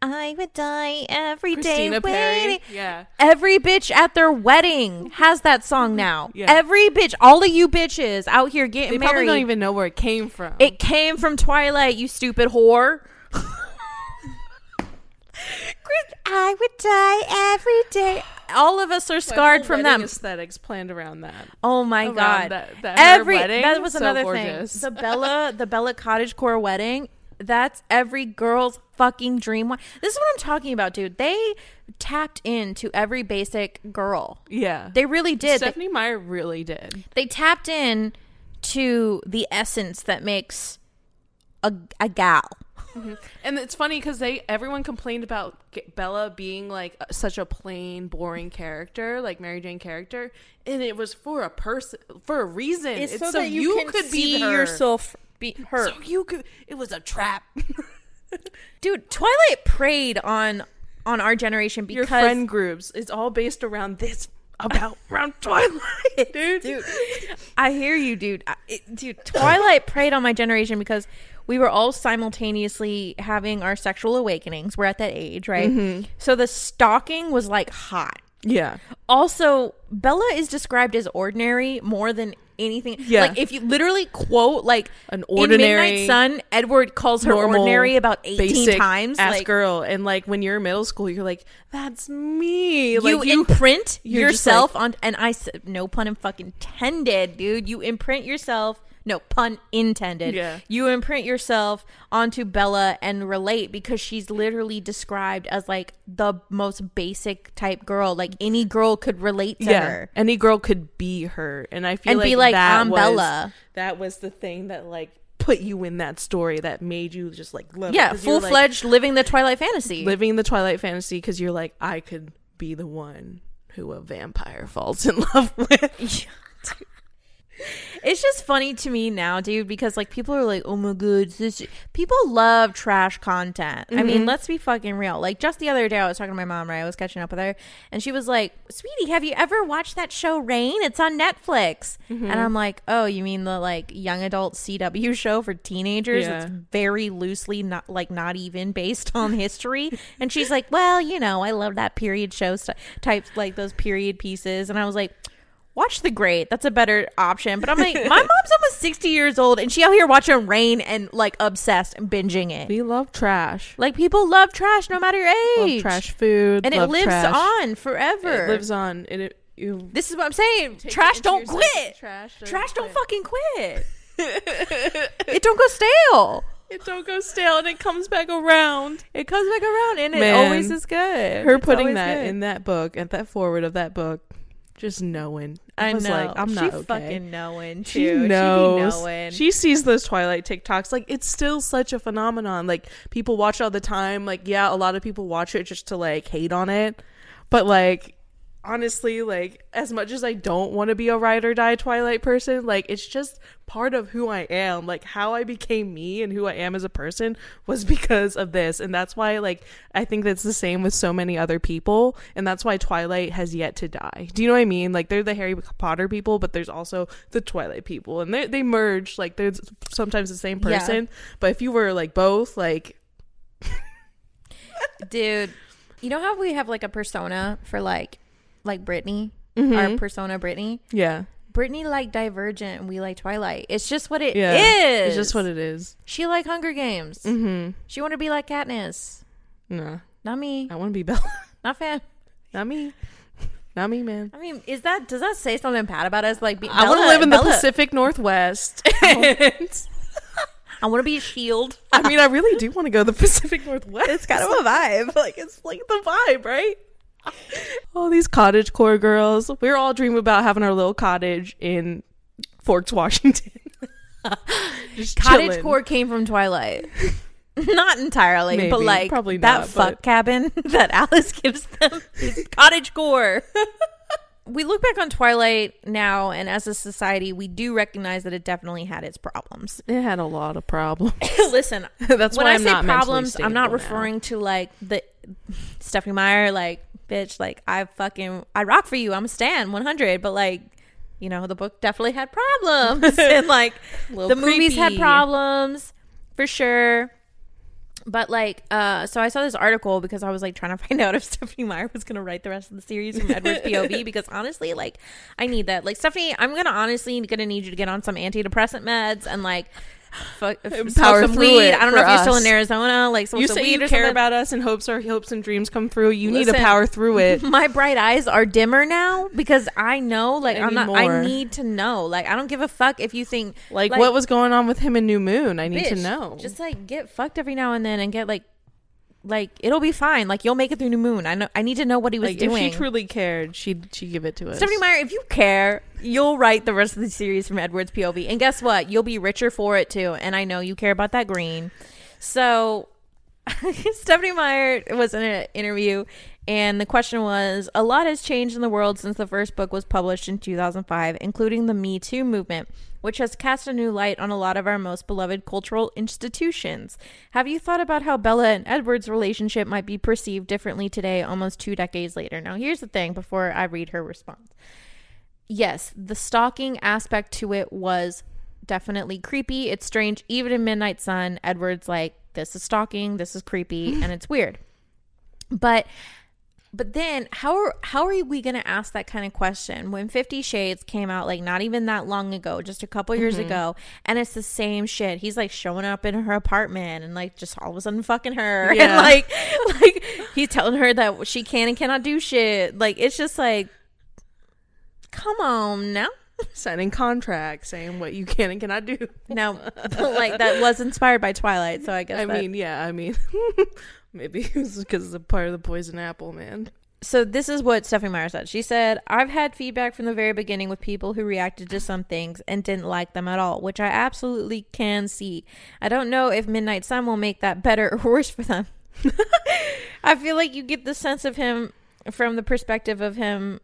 [SPEAKER 1] i would die every day
[SPEAKER 2] Christina Perri.
[SPEAKER 1] waiting
[SPEAKER 2] Yeah.
[SPEAKER 1] every bitch at their wedding has that song mm-hmm. now
[SPEAKER 2] Yeah.
[SPEAKER 1] every bitch all of you bitches out here getting
[SPEAKER 2] They probably
[SPEAKER 1] married
[SPEAKER 2] don't even know where it came from.
[SPEAKER 1] it came from twilight you stupid whore [LAUGHS] Chris, i would die every day all of us are scarred from them
[SPEAKER 2] Aesthetics planned around that.
[SPEAKER 1] Oh my
[SPEAKER 2] around
[SPEAKER 1] god!
[SPEAKER 2] that- that- her wedding,
[SPEAKER 1] that was
[SPEAKER 2] so
[SPEAKER 1] another
[SPEAKER 2] gorgeous.
[SPEAKER 1] thing. The Bella, the Bella Cottage Core wedding. That's every girl's fucking dream. one. This is what I'm talking about, dude. They tapped into every basic girl.
[SPEAKER 2] Yeah.
[SPEAKER 1] They really did. They,
[SPEAKER 2] Stephenie Meyer really did.
[SPEAKER 1] they tapped in to the essence that makes a a gal. Mm-hmm.
[SPEAKER 2] And it's funny because they everyone complained about G- Bella being like a- such a plain, boring character, like Mary Jane character, and it was for a person for a reason. It's, so, that you, could be her.
[SPEAKER 1] yourself be her.
[SPEAKER 2] So you could. It was a trap. [LAUGHS]
[SPEAKER 1] dude, Twilight preyed on on our generation
[SPEAKER 2] Your
[SPEAKER 1] because
[SPEAKER 2] friend groups. It's all based around this about [LAUGHS] around Twilight, dude.
[SPEAKER 1] dude. I hear you, dude. I, it, dude, [LAUGHS] Twilight preyed on my generation because we were all simultaneously having our sexual awakenings. We're at that age, right?
[SPEAKER 2] Mm-hmm.
[SPEAKER 1] So the stalking was like hot.
[SPEAKER 2] Yeah.
[SPEAKER 1] Also, Bella is described as ordinary more than anything.
[SPEAKER 2] Yeah.
[SPEAKER 1] Like if you literally quote like
[SPEAKER 2] An
[SPEAKER 1] in
[SPEAKER 2] ordinary,
[SPEAKER 1] Midnight Sun, Edward calls her
[SPEAKER 2] normal,
[SPEAKER 1] ordinary about eighteen times.
[SPEAKER 2] ass
[SPEAKER 1] like
[SPEAKER 2] girl, and like when you're in middle school, you're like, "That's me."
[SPEAKER 1] you,
[SPEAKER 2] Like you,
[SPEAKER 1] imprint
[SPEAKER 2] you're just
[SPEAKER 1] yourself on and i said no pun fucking intended dude you imprint yourself no pun intended
[SPEAKER 2] Yeah.
[SPEAKER 1] you imprint yourself onto bella and relate because she's literally described as like the most basic type girl like any girl could relate to
[SPEAKER 2] yeah,
[SPEAKER 1] her
[SPEAKER 2] any girl could be her, and I feel
[SPEAKER 1] And
[SPEAKER 2] like
[SPEAKER 1] be like,
[SPEAKER 2] that
[SPEAKER 1] "I'm
[SPEAKER 2] was,
[SPEAKER 1] Bella."
[SPEAKER 2] That was the thing that like put you in that story that made you just like love.
[SPEAKER 1] yeah
[SPEAKER 2] 'cause you're,
[SPEAKER 1] full-fledged living the twilight fantasy
[SPEAKER 2] living the Twilight fantasy because you're like, I could be the one who a vampire falls in [LAUGHS] love with. [LAUGHS]
[SPEAKER 1] It's just funny to me now, dude, because like people are like, "Oh my god, this." People love trash content. I
[SPEAKER 2] Mm-hmm.
[SPEAKER 1] mean, let's be fucking real. Like just the other day, I was talking to my mom, right? I was catching up with her, and she was like, "Sweetie, have you ever watched that show Reign? It's on Netflix."
[SPEAKER 2] Mm-hmm.
[SPEAKER 1] And I'm like, "Oh, you mean the like young adult CW show for teenagers?
[SPEAKER 2] Yeah.
[SPEAKER 1] It's very loosely not like not even based on history." and she's like, "Well, you know, I love that period show st- type, like those period pieces." And I was like. Watch the great. That's a better option. But I'm like, my mom's almost 60 years old and she out here watching Reign and like obsessed and binging it.
[SPEAKER 2] We love trash.
[SPEAKER 1] Like people love trash no matter your age.
[SPEAKER 2] Love trash food.
[SPEAKER 1] And it lives
[SPEAKER 2] trash.
[SPEAKER 1] on forever.
[SPEAKER 2] It lives on. And it you
[SPEAKER 1] this is what I'm saying. trash don't quit.
[SPEAKER 2] Trash don't
[SPEAKER 1] Trash don't fucking quit. [LAUGHS] it don't go stale.
[SPEAKER 2] It don't go stale and it comes back around.
[SPEAKER 1] It comes back around and it always is good.
[SPEAKER 2] Her
[SPEAKER 1] It's
[SPEAKER 2] putting that
[SPEAKER 1] good.
[SPEAKER 2] in that book at that foreword of that book, just knowing.
[SPEAKER 1] I
[SPEAKER 2] was
[SPEAKER 1] know.
[SPEAKER 2] like, I'm not
[SPEAKER 1] she
[SPEAKER 2] okay.
[SPEAKER 1] fucking knowing too.
[SPEAKER 2] she
[SPEAKER 1] She be
[SPEAKER 2] knows.
[SPEAKER 1] knowing.
[SPEAKER 2] She sees those Twilight TikToks. Like it's still such a phenomenon. Like people watch it all the time. Like yeah, a lot of people watch it just to like hate on it, but like honestly, like as much as I don't want to be a ride or die Twilight person, like it's just part of who I am. Like how I became me and who I am as a person was [LAUGHS] because of this, and that's why like I think that's the same with so many other people, and that's why Twilight has yet to die. Do you know what I mean? Like they're the Harry Potter people, but there's also the Twilight people, and they they merge. Like they're sometimes the same
[SPEAKER 1] Yeah.
[SPEAKER 2] person, but if you were like both, like [LAUGHS]
[SPEAKER 1] Dude, you know how we have like a persona for like like Britney?
[SPEAKER 2] Mhm.
[SPEAKER 1] Our persona Britney?
[SPEAKER 2] yeah,
[SPEAKER 1] Britney like Divergent and we like Twilight. It's just what it is.
[SPEAKER 2] yeah, it's just what it is.
[SPEAKER 1] She like Hunger Games.
[SPEAKER 2] Mm-hmm.
[SPEAKER 1] She want to be like Katniss.
[SPEAKER 2] Nah,
[SPEAKER 1] Not me.
[SPEAKER 2] I want to be Bella. [LAUGHS]
[SPEAKER 1] Not fan.
[SPEAKER 2] Not me. Not me, man.
[SPEAKER 1] I mean, is that does that say something bad about us? Like, be,
[SPEAKER 2] I want to live in the Pacific Northwest. [LAUGHS] [LAUGHS] And-
[SPEAKER 1] I want to be a shield.
[SPEAKER 2] I mean, I really do want to go to the Pacific Northwest.
[SPEAKER 1] It's kind of a vibe.
[SPEAKER 2] like it's like the vibe, right? All these cottage core girls. We're all dreaming about having our little cottage in Forks, Washington. [LAUGHS] Just
[SPEAKER 1] Cottage core came from Twilight. [LAUGHS] not entirely, but like
[SPEAKER 2] Probably
[SPEAKER 1] that
[SPEAKER 2] not,
[SPEAKER 1] fuck
[SPEAKER 2] but-
[SPEAKER 1] cabin [LAUGHS] that Alice gives them is cottage core. we look back on Twilight now, and as a society, we do recognize that it definitely had its problems.
[SPEAKER 2] It had a lot of problems.
[SPEAKER 1] Listen,
[SPEAKER 2] That's
[SPEAKER 1] when
[SPEAKER 2] why
[SPEAKER 1] I
[SPEAKER 2] I'm
[SPEAKER 1] say problems, I'm not
[SPEAKER 2] stable now.
[SPEAKER 1] referring to like the Stephenie Meyer, like bitch, like I fucking I rock for you. I'm a stan 100, but like you know the book definitely had problems, [LAUGHS] and like the movies had problems for sure. But like, uh, so I saw this article because I was like trying to [LAUGHS] find out if Stephenie Meyer was gonna write the rest of the series from Edward's POV [LAUGHS] because honestly, like, I need that. Like, Stephenie, I'm gonna honestly gonna need you to get on some antidepressant meds and like. Fuck, [LAUGHS]
[SPEAKER 2] Power
[SPEAKER 1] some weed. I don't know if you're still in Arizona. Like,
[SPEAKER 2] You say you care
[SPEAKER 1] something.
[SPEAKER 2] about us and hopes our hopes and dreams come through. You need to power through it. [LAUGHS]
[SPEAKER 1] my bright eyes are dimmer now because I know, like,
[SPEAKER 2] I
[SPEAKER 1] I'm
[SPEAKER 2] need
[SPEAKER 1] not.
[SPEAKER 2] more.
[SPEAKER 1] I need to know. Like, I don't give a fuck if you think
[SPEAKER 2] Like,
[SPEAKER 1] Like-
[SPEAKER 2] what was going on with him and New Moon? I need to know.
[SPEAKER 1] Just like get fucked every now and then and get like, like it'll be fine. Like you'll make it through New Moon. I know. I need to know what he was
[SPEAKER 2] like
[SPEAKER 1] doing.
[SPEAKER 2] if she truly cared, she'd she give it to us.
[SPEAKER 1] Stephenie Meyer, if you care, you'll write the rest of the series from Edward's POV. And guess what? You'll be richer for it too. And I know you care about that green. So [LAUGHS] Stephenie Meyer was in an interview and the question was a lot has changed in the world since the first book was published in 2005, including the Me Too movement, which has cast a new light on a lot of our most beloved cultural institutions. Have you thought about how Bella and Edward's relationship might be perceived differently today, almost two decades later? Now, here's the thing before I read her response yes, the stalking aspect to it was definitely creepy. It's strange. Even in Midnight Sun, Edward's like, this is stalking, this is creepy, and it's weird. But but then how are how are we going to ask that kind of question when 50 shades came out like not even that long ago just a couple years
[SPEAKER 2] Mm-hmm.
[SPEAKER 1] ago and it's the same shit. He's like showing up in her apartment and like just all of a sudden fucking her. [LAUGHS] And like like he's telling her that she can and cannot do shit. Like it's just like come on now. [LAUGHS]
[SPEAKER 2] Signing contracts saying what you can and cannot do.
[SPEAKER 1] now [LAUGHS] like that was inspired by twilight so i guess
[SPEAKER 2] I
[SPEAKER 1] that-
[SPEAKER 2] mean, yeah, I mean, maybe it was because it's a part of the poison apple, man.
[SPEAKER 1] so this is what Stephenie Meyer said. She said, I've had feedback from the very beginning with people who reacted to some things and didn't like them at all, which I absolutely can see. I don't know if Midnight Sun will make that better or worse for them. [LAUGHS] I feel like you get the sense of him from the perspective of him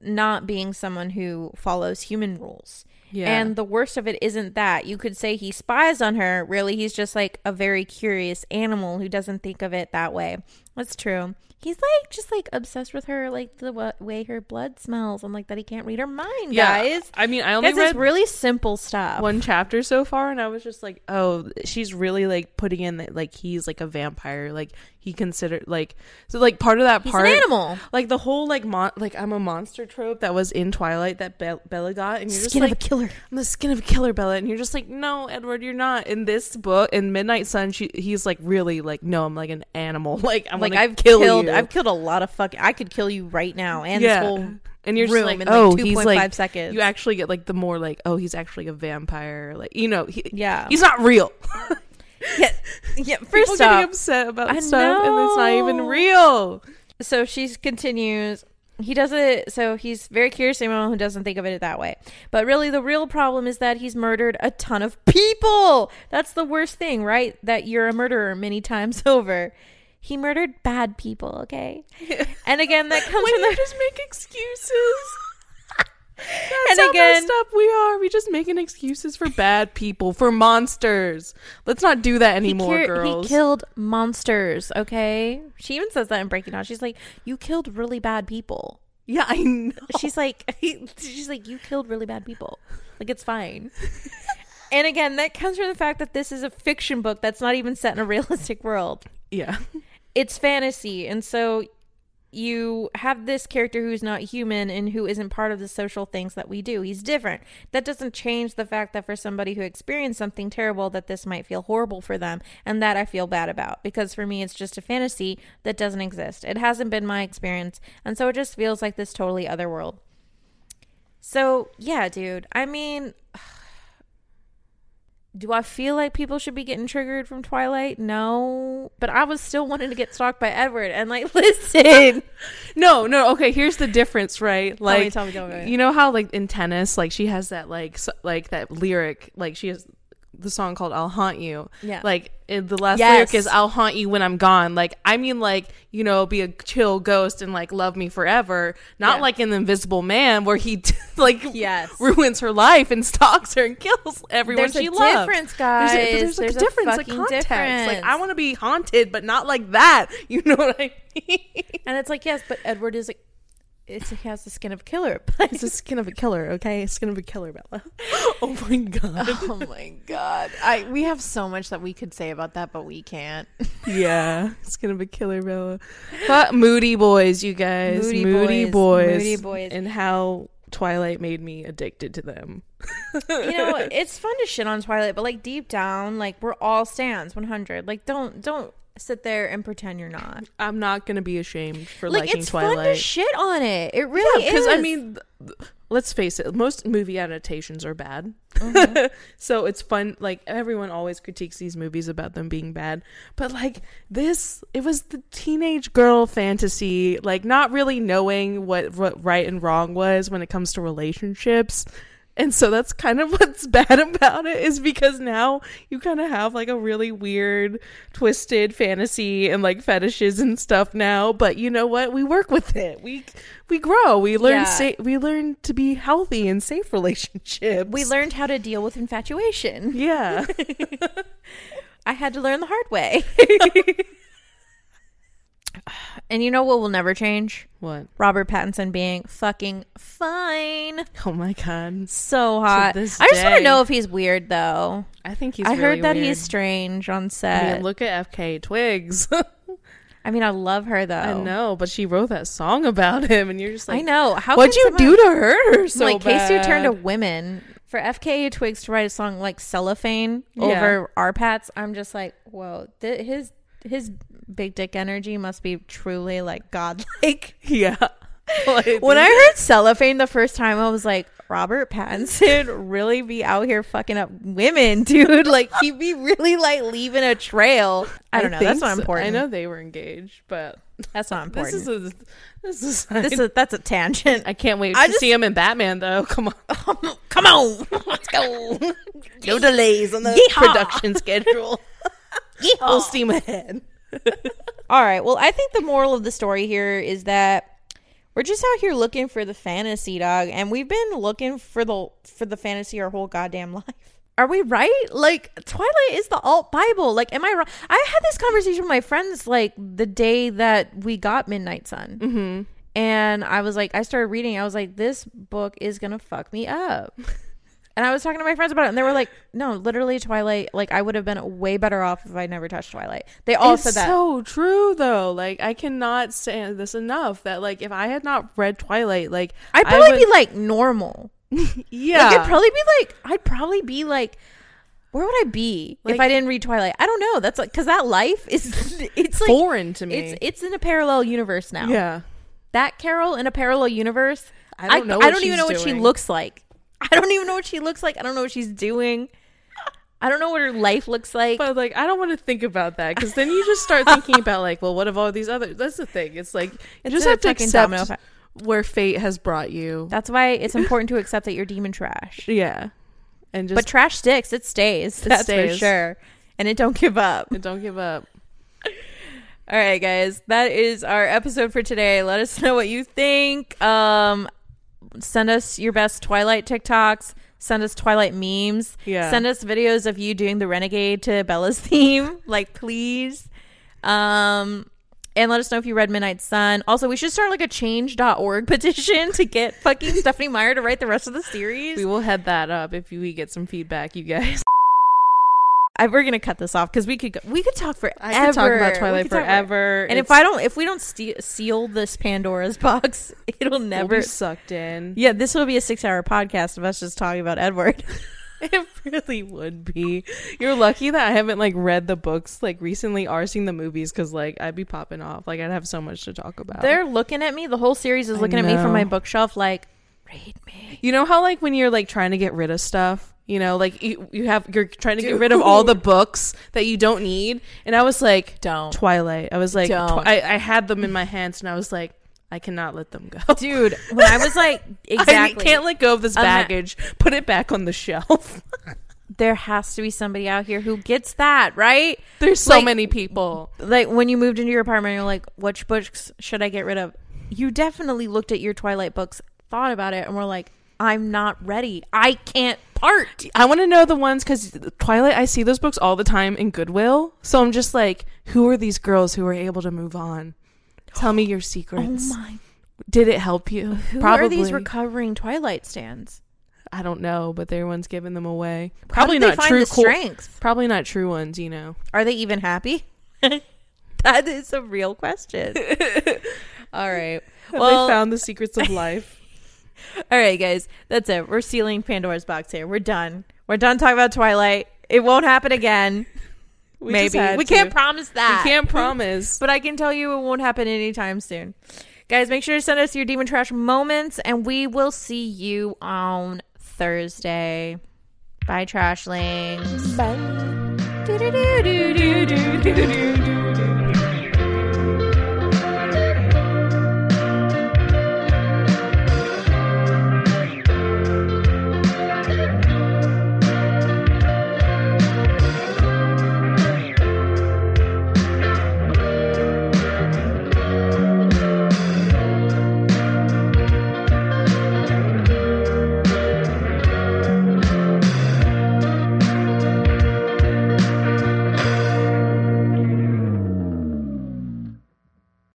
[SPEAKER 1] not being someone who follows human rules.
[SPEAKER 2] Yeah,
[SPEAKER 1] And the worst of it isn't that. You could say he spies on her. Really, he's just like a very curious animal who doesn't think of it that way. That's true. He's like just like obsessed with her, like the wa- way her blood smells, and like that he can't read her mind,
[SPEAKER 2] yeah.
[SPEAKER 1] guys.
[SPEAKER 2] I mean, I only
[SPEAKER 1] Guys,
[SPEAKER 2] read
[SPEAKER 1] really simple stuff.
[SPEAKER 2] one chapter so far, and I was just like, oh, she's really like putting in that like he's like a vampire, like he considered like so like part of that
[SPEAKER 1] He's
[SPEAKER 2] part
[SPEAKER 1] an animal.
[SPEAKER 2] like the whole like mon- like I'm a monster trope that was in Twilight that Be- Bella got, and you're just
[SPEAKER 1] Skin
[SPEAKER 2] like
[SPEAKER 1] of a killer.
[SPEAKER 2] I'm the skin of a killer, Bella, and you're just like, no, Edward, you're not. In this book, in Midnight Sun, she he's like really like, no, I'm like an animal. [LAUGHS] Like I'm
[SPEAKER 1] Like I've
[SPEAKER 2] kill
[SPEAKER 1] killed,
[SPEAKER 2] you.
[SPEAKER 1] I've killed a lot of fucking. I could kill you right now, and
[SPEAKER 2] yeah,
[SPEAKER 1] this whole
[SPEAKER 2] and you're just
[SPEAKER 1] room
[SPEAKER 2] like,
[SPEAKER 1] in like
[SPEAKER 2] oh,
[SPEAKER 1] two
[SPEAKER 2] he's
[SPEAKER 1] point
[SPEAKER 2] like,
[SPEAKER 1] five seconds.
[SPEAKER 2] you actually get like the more like, oh, he's actually a vampire. Like you know, he,
[SPEAKER 1] yeah,
[SPEAKER 2] he's not real. [LAUGHS]
[SPEAKER 1] yeah, yeah. First
[SPEAKER 2] getting
[SPEAKER 1] off,
[SPEAKER 2] upset about
[SPEAKER 1] I
[SPEAKER 2] stuff, and it's not even real.
[SPEAKER 1] so she continues he does it so he's very curious anyone who doesn't think of it that way but really the real problem is that he's murdered a ton of people that's the worst thing right that you're a murderer many [LAUGHS] times over He murdered bad people, okay? [LAUGHS] And again, that comes
[SPEAKER 2] when
[SPEAKER 1] from the
[SPEAKER 2] just make excuses. [LAUGHS] That's
[SPEAKER 1] And
[SPEAKER 2] how
[SPEAKER 1] again-
[SPEAKER 2] messed up we are. We just making excuses for bad people, for monsters. Let's not do that
[SPEAKER 1] he,
[SPEAKER 2] anymore, girls.
[SPEAKER 1] he killed monsters, okay? She even says that in Breaking Dawn. She's like, "You killed really bad people."
[SPEAKER 2] yeah, I know.
[SPEAKER 1] She's like, [LAUGHS] she's like, "You killed really bad people." Like it's fine. and again, that comes from the fact that this is a fiction book that's not even set in a realistic world.
[SPEAKER 2] Yeah.
[SPEAKER 1] It's fantasy and so you have this character who's not human and who isn't part of the social things that we do. He's different. That doesn't change the fact that for somebody who experienced something terrible that this might feel horrible for them and that i feel bad about because for me it's just a fantasy that doesn't exist. It hasn't been my experience and so it just feels like this totally other world. So yeah dude i mean do I feel like people should be getting triggered from Twilight? No. But I was still wanting to get stalked by Edward and like [LAUGHS] listen.
[SPEAKER 2] No, no. Okay, here's the difference, right? Like,
[SPEAKER 1] tell me, tell me.
[SPEAKER 2] you know how like in tennis, like she has that like s- like that lyric, like she has the song called "I'll Haunt You."
[SPEAKER 1] Yeah.
[SPEAKER 2] Like the last
[SPEAKER 1] Yes.
[SPEAKER 2] lyric is "I'll haunt you when I'm gone." Like I mean, like you know, be a chill ghost and like love me forever. Not
[SPEAKER 1] Yeah.
[SPEAKER 2] like in the Invisible Man where he [LAUGHS] like
[SPEAKER 1] Yes.
[SPEAKER 2] ruins her life and [LAUGHS] stalks her and kills everyone
[SPEAKER 1] There's
[SPEAKER 2] she loves.
[SPEAKER 1] difference, guys.
[SPEAKER 2] There's a, there's like
[SPEAKER 1] There's
[SPEAKER 2] a
[SPEAKER 1] a
[SPEAKER 2] difference,
[SPEAKER 1] fucking
[SPEAKER 2] context. Like. I want to be haunted, but not like that. [LAUGHS] You know what I mean?
[SPEAKER 1] And it's like, yes, but Edward is like it's, he has the skin of a killer. [LAUGHS] But
[SPEAKER 2] It's the skin of a killer, okay? Skin of a killer, Bella. [LAUGHS] oh my god. [LAUGHS]
[SPEAKER 3] Oh my god. I we have so much that we could say about that, but we can't.
[SPEAKER 2] yeah, skin of a killer, Bella. But Moody Boys, you guys.
[SPEAKER 1] Moody
[SPEAKER 2] Moody,
[SPEAKER 1] Boys,
[SPEAKER 2] boys,
[SPEAKER 1] Moody Boys.
[SPEAKER 2] And how Twilight made me addicted to them.
[SPEAKER 1] you know, it's fun to shit on Twilight, but like deep down, like we're all stands 100. Like don't don't sit there and pretend you're not.
[SPEAKER 2] I'm not gonna be ashamed for
[SPEAKER 1] Like
[SPEAKER 2] liking
[SPEAKER 1] it's fun to
[SPEAKER 2] Twilight.
[SPEAKER 1] shit on it. It really
[SPEAKER 2] because
[SPEAKER 1] is.
[SPEAKER 2] I mean, let's face it, most movie adaptations are bad.
[SPEAKER 1] Mm-hmm. [LAUGHS]
[SPEAKER 2] so it's fun. Like everyone always critiques these movies about them being bad, but like this, it was the teenage girl fantasy, like not really knowing what what right and wrong was when it comes to relationships. And so that's kind of [LAUGHS] what's bad about it is because now you kind of have like a really weird, twisted fantasy and like fetishes and stuff now. But you know what? We work with it. We we grow. We learn.
[SPEAKER 1] Yeah.
[SPEAKER 2] Sa- we learn to be healthy and safe relationships.
[SPEAKER 1] we learned how to deal with infatuation.
[SPEAKER 2] Yeah. [LAUGHS]
[SPEAKER 1] I had to learn the hard way. [LAUGHS] [SIGHS] and you know what will never change?
[SPEAKER 2] what?
[SPEAKER 1] Robert Pattinson being fucking fine.
[SPEAKER 2] Oh my god.
[SPEAKER 1] So hot. I just want to know if he's weird though.
[SPEAKER 2] I think he's. Weird.
[SPEAKER 1] I
[SPEAKER 2] really
[SPEAKER 1] heard that
[SPEAKER 2] weird.
[SPEAKER 1] he's strange on
[SPEAKER 2] I
[SPEAKER 1] set.
[SPEAKER 2] mean, look at FKA Twigs. [LAUGHS]
[SPEAKER 1] I mean, I love her though.
[SPEAKER 2] I know, but she wrote that song about him, and you're just like,
[SPEAKER 1] I know. How
[SPEAKER 2] What'd you
[SPEAKER 1] someone-
[SPEAKER 2] do to her so
[SPEAKER 1] like Casey
[SPEAKER 2] bad?
[SPEAKER 1] turned to women for FKA Twigs to write a song like cellophane
[SPEAKER 2] Yeah.
[SPEAKER 1] over our pats. I'm just like, whoa, th- his his big dick energy must be truly like godlike. [LAUGHS]
[SPEAKER 2] Yeah. Like, [LAUGHS]
[SPEAKER 1] when I heard cellophane the first time, I was like, Robert Pattinson [LAUGHS] really be out here fucking up women, dude. Like he'd be really like leaving a trail. I don't know. That's not
[SPEAKER 2] so.
[SPEAKER 1] important.
[SPEAKER 2] I know they were engaged, but
[SPEAKER 1] that's not important.
[SPEAKER 2] this is a this is
[SPEAKER 1] this is that's a tangent.
[SPEAKER 2] I can't wait
[SPEAKER 1] I
[SPEAKER 2] to
[SPEAKER 1] just-
[SPEAKER 2] see him in Batman though. Come on,
[SPEAKER 1] Come on, let's go.
[SPEAKER 2] no delays on the
[SPEAKER 1] Yeehaw.
[SPEAKER 2] production schedule. Full steam ahead. [LAUGHS]
[SPEAKER 1] All right. Well, I think the moral of the story here is that we're just out here looking for the fantasy, dog, and we've been looking for the for the fantasy our whole goddamn [LAUGHS] life. Are we right? Like Twilight is the alt Bible. Like, am I wrong? I had this conversation with my friends like the day that we got Midnight Sun, mm-hmm. and I was like, I started reading. I was like, this book is gonna fuck me up. [LAUGHS] And I was talking to my friends about it, and they were like, "No, literally, Twilight. Like, I would have been way better off if I never touched Twilight." They all
[SPEAKER 2] it's
[SPEAKER 1] said that.
[SPEAKER 2] so true though. Like I cannot say this enough. That like if I had not read Twilight, like
[SPEAKER 1] I'd
[SPEAKER 2] I
[SPEAKER 1] probably
[SPEAKER 2] would-
[SPEAKER 1] be like normal.
[SPEAKER 2] yeah, [LAUGHS]
[SPEAKER 1] Like, it'd probably be like I'd probably be like, where would I be if I didn't read Twilight? I don't know. That's like because that life is [LAUGHS] it's like
[SPEAKER 2] foreign to me.
[SPEAKER 1] it's it's in a parallel universe now.
[SPEAKER 2] yeah,
[SPEAKER 1] that Carol in a parallel universe.
[SPEAKER 2] I don't know
[SPEAKER 1] I
[SPEAKER 2] what
[SPEAKER 1] don't even know what she looks like. [LAUGHS] I don't even know what she looks like. I don't know what she's doing. I don't know what her life looks like.
[SPEAKER 2] But like, I don't want to think about that because then you just start thinking about like, well, what of all these other? That's the thing. It's like you
[SPEAKER 1] It's
[SPEAKER 2] just have to accept where fate has brought you.
[SPEAKER 1] That's why it's important to accept that you're demon trash. [LAUGHS]
[SPEAKER 2] yeah, and just
[SPEAKER 1] But trash sticks. It stays. That's for sure. And it don't give up.
[SPEAKER 2] don't give up.
[SPEAKER 1] All right, guys, that is our episode for today. Let us know what you think. Um, send us your best Twilight TikToks. Send us Twilight memes.
[SPEAKER 2] Yeah.
[SPEAKER 1] Send us videos of you doing the Renegade to Bella's [LAUGHS] theme. Like, please. Um, and let us know if you read Midnight Sun. Also, we should start like a change.org [LAUGHS] petition to get fucking Stephenie Meyer to write the rest of the series.
[SPEAKER 2] We will head that up if we get some feedback, you guys.
[SPEAKER 1] I, we're gonna cut this off because we could go, we could talk forever.
[SPEAKER 2] I could talk about Twilight forever.
[SPEAKER 1] And if I don't, if we don't ste- seal this Pandora's [LAUGHS] box, it'll
[SPEAKER 2] never sucked in,
[SPEAKER 1] yeah, this will be a six-hour podcast of us just talking about Edward. [LAUGHS]
[SPEAKER 2] it really would be. You're lucky that I haven't like read the books like recently or seen the movies because like I'd be popping off. Like I'd have so much to talk about.
[SPEAKER 1] They're looking at me. The whole series is looking at me from my bookshelf, like, read me.
[SPEAKER 2] You know how like when you're like trying to get rid of stuff, you know, like you, you have you're trying to get rid of all the books that you don't need, and I was like,
[SPEAKER 3] Don't.
[SPEAKER 2] Twilight. I was like,
[SPEAKER 3] Don't.
[SPEAKER 2] I, I had them in my hands, and I was like, I cannot let them go.
[SPEAKER 1] Dude, when I was like, [LAUGHS] exactly,
[SPEAKER 2] I can't let go of this
[SPEAKER 1] not-
[SPEAKER 2] baggage. Put it back on the shelf. [LAUGHS]
[SPEAKER 1] there has to be somebody out here who gets that, right?
[SPEAKER 2] There's so
[SPEAKER 1] Like-
[SPEAKER 2] many people.
[SPEAKER 1] Like when you moved into your apartment, you're like, which books should I get rid of? You definitely looked at your Twilight books, thought about it, and were like, I'm not ready. I can't part.
[SPEAKER 2] I want to know the ones because Twilight. I see those books all the time in Goodwill, so I'm just like, who are these girls who are able to move on? Tell me your secrets.
[SPEAKER 1] Oh my!
[SPEAKER 2] Did it help you?
[SPEAKER 1] Who
[SPEAKER 2] Probably.
[SPEAKER 1] are these recovering Twilight stands?
[SPEAKER 2] I don't know, but they're ones giving them away. Probably not true. cool- Probably not true ones. You know.
[SPEAKER 1] Are they even happy? [LAUGHS] that is a real question. [LAUGHS] All right.
[SPEAKER 2] Have
[SPEAKER 1] Well,
[SPEAKER 2] they found the secrets of life? [LAUGHS]
[SPEAKER 1] all right, guys. That's it. We're sealing Pandora's box here. We're done. We're done talking about Twilight. It won't happen again. [LAUGHS]
[SPEAKER 2] We
[SPEAKER 1] Maybe we
[SPEAKER 2] to.
[SPEAKER 1] can't promise that.
[SPEAKER 2] We can't [LAUGHS] promise.
[SPEAKER 1] but I can tell you it won't happen anytime soon. Guys, make sure to send us your demon trash moments, and we will see you on Thursday. Bye, trashlings. Bye.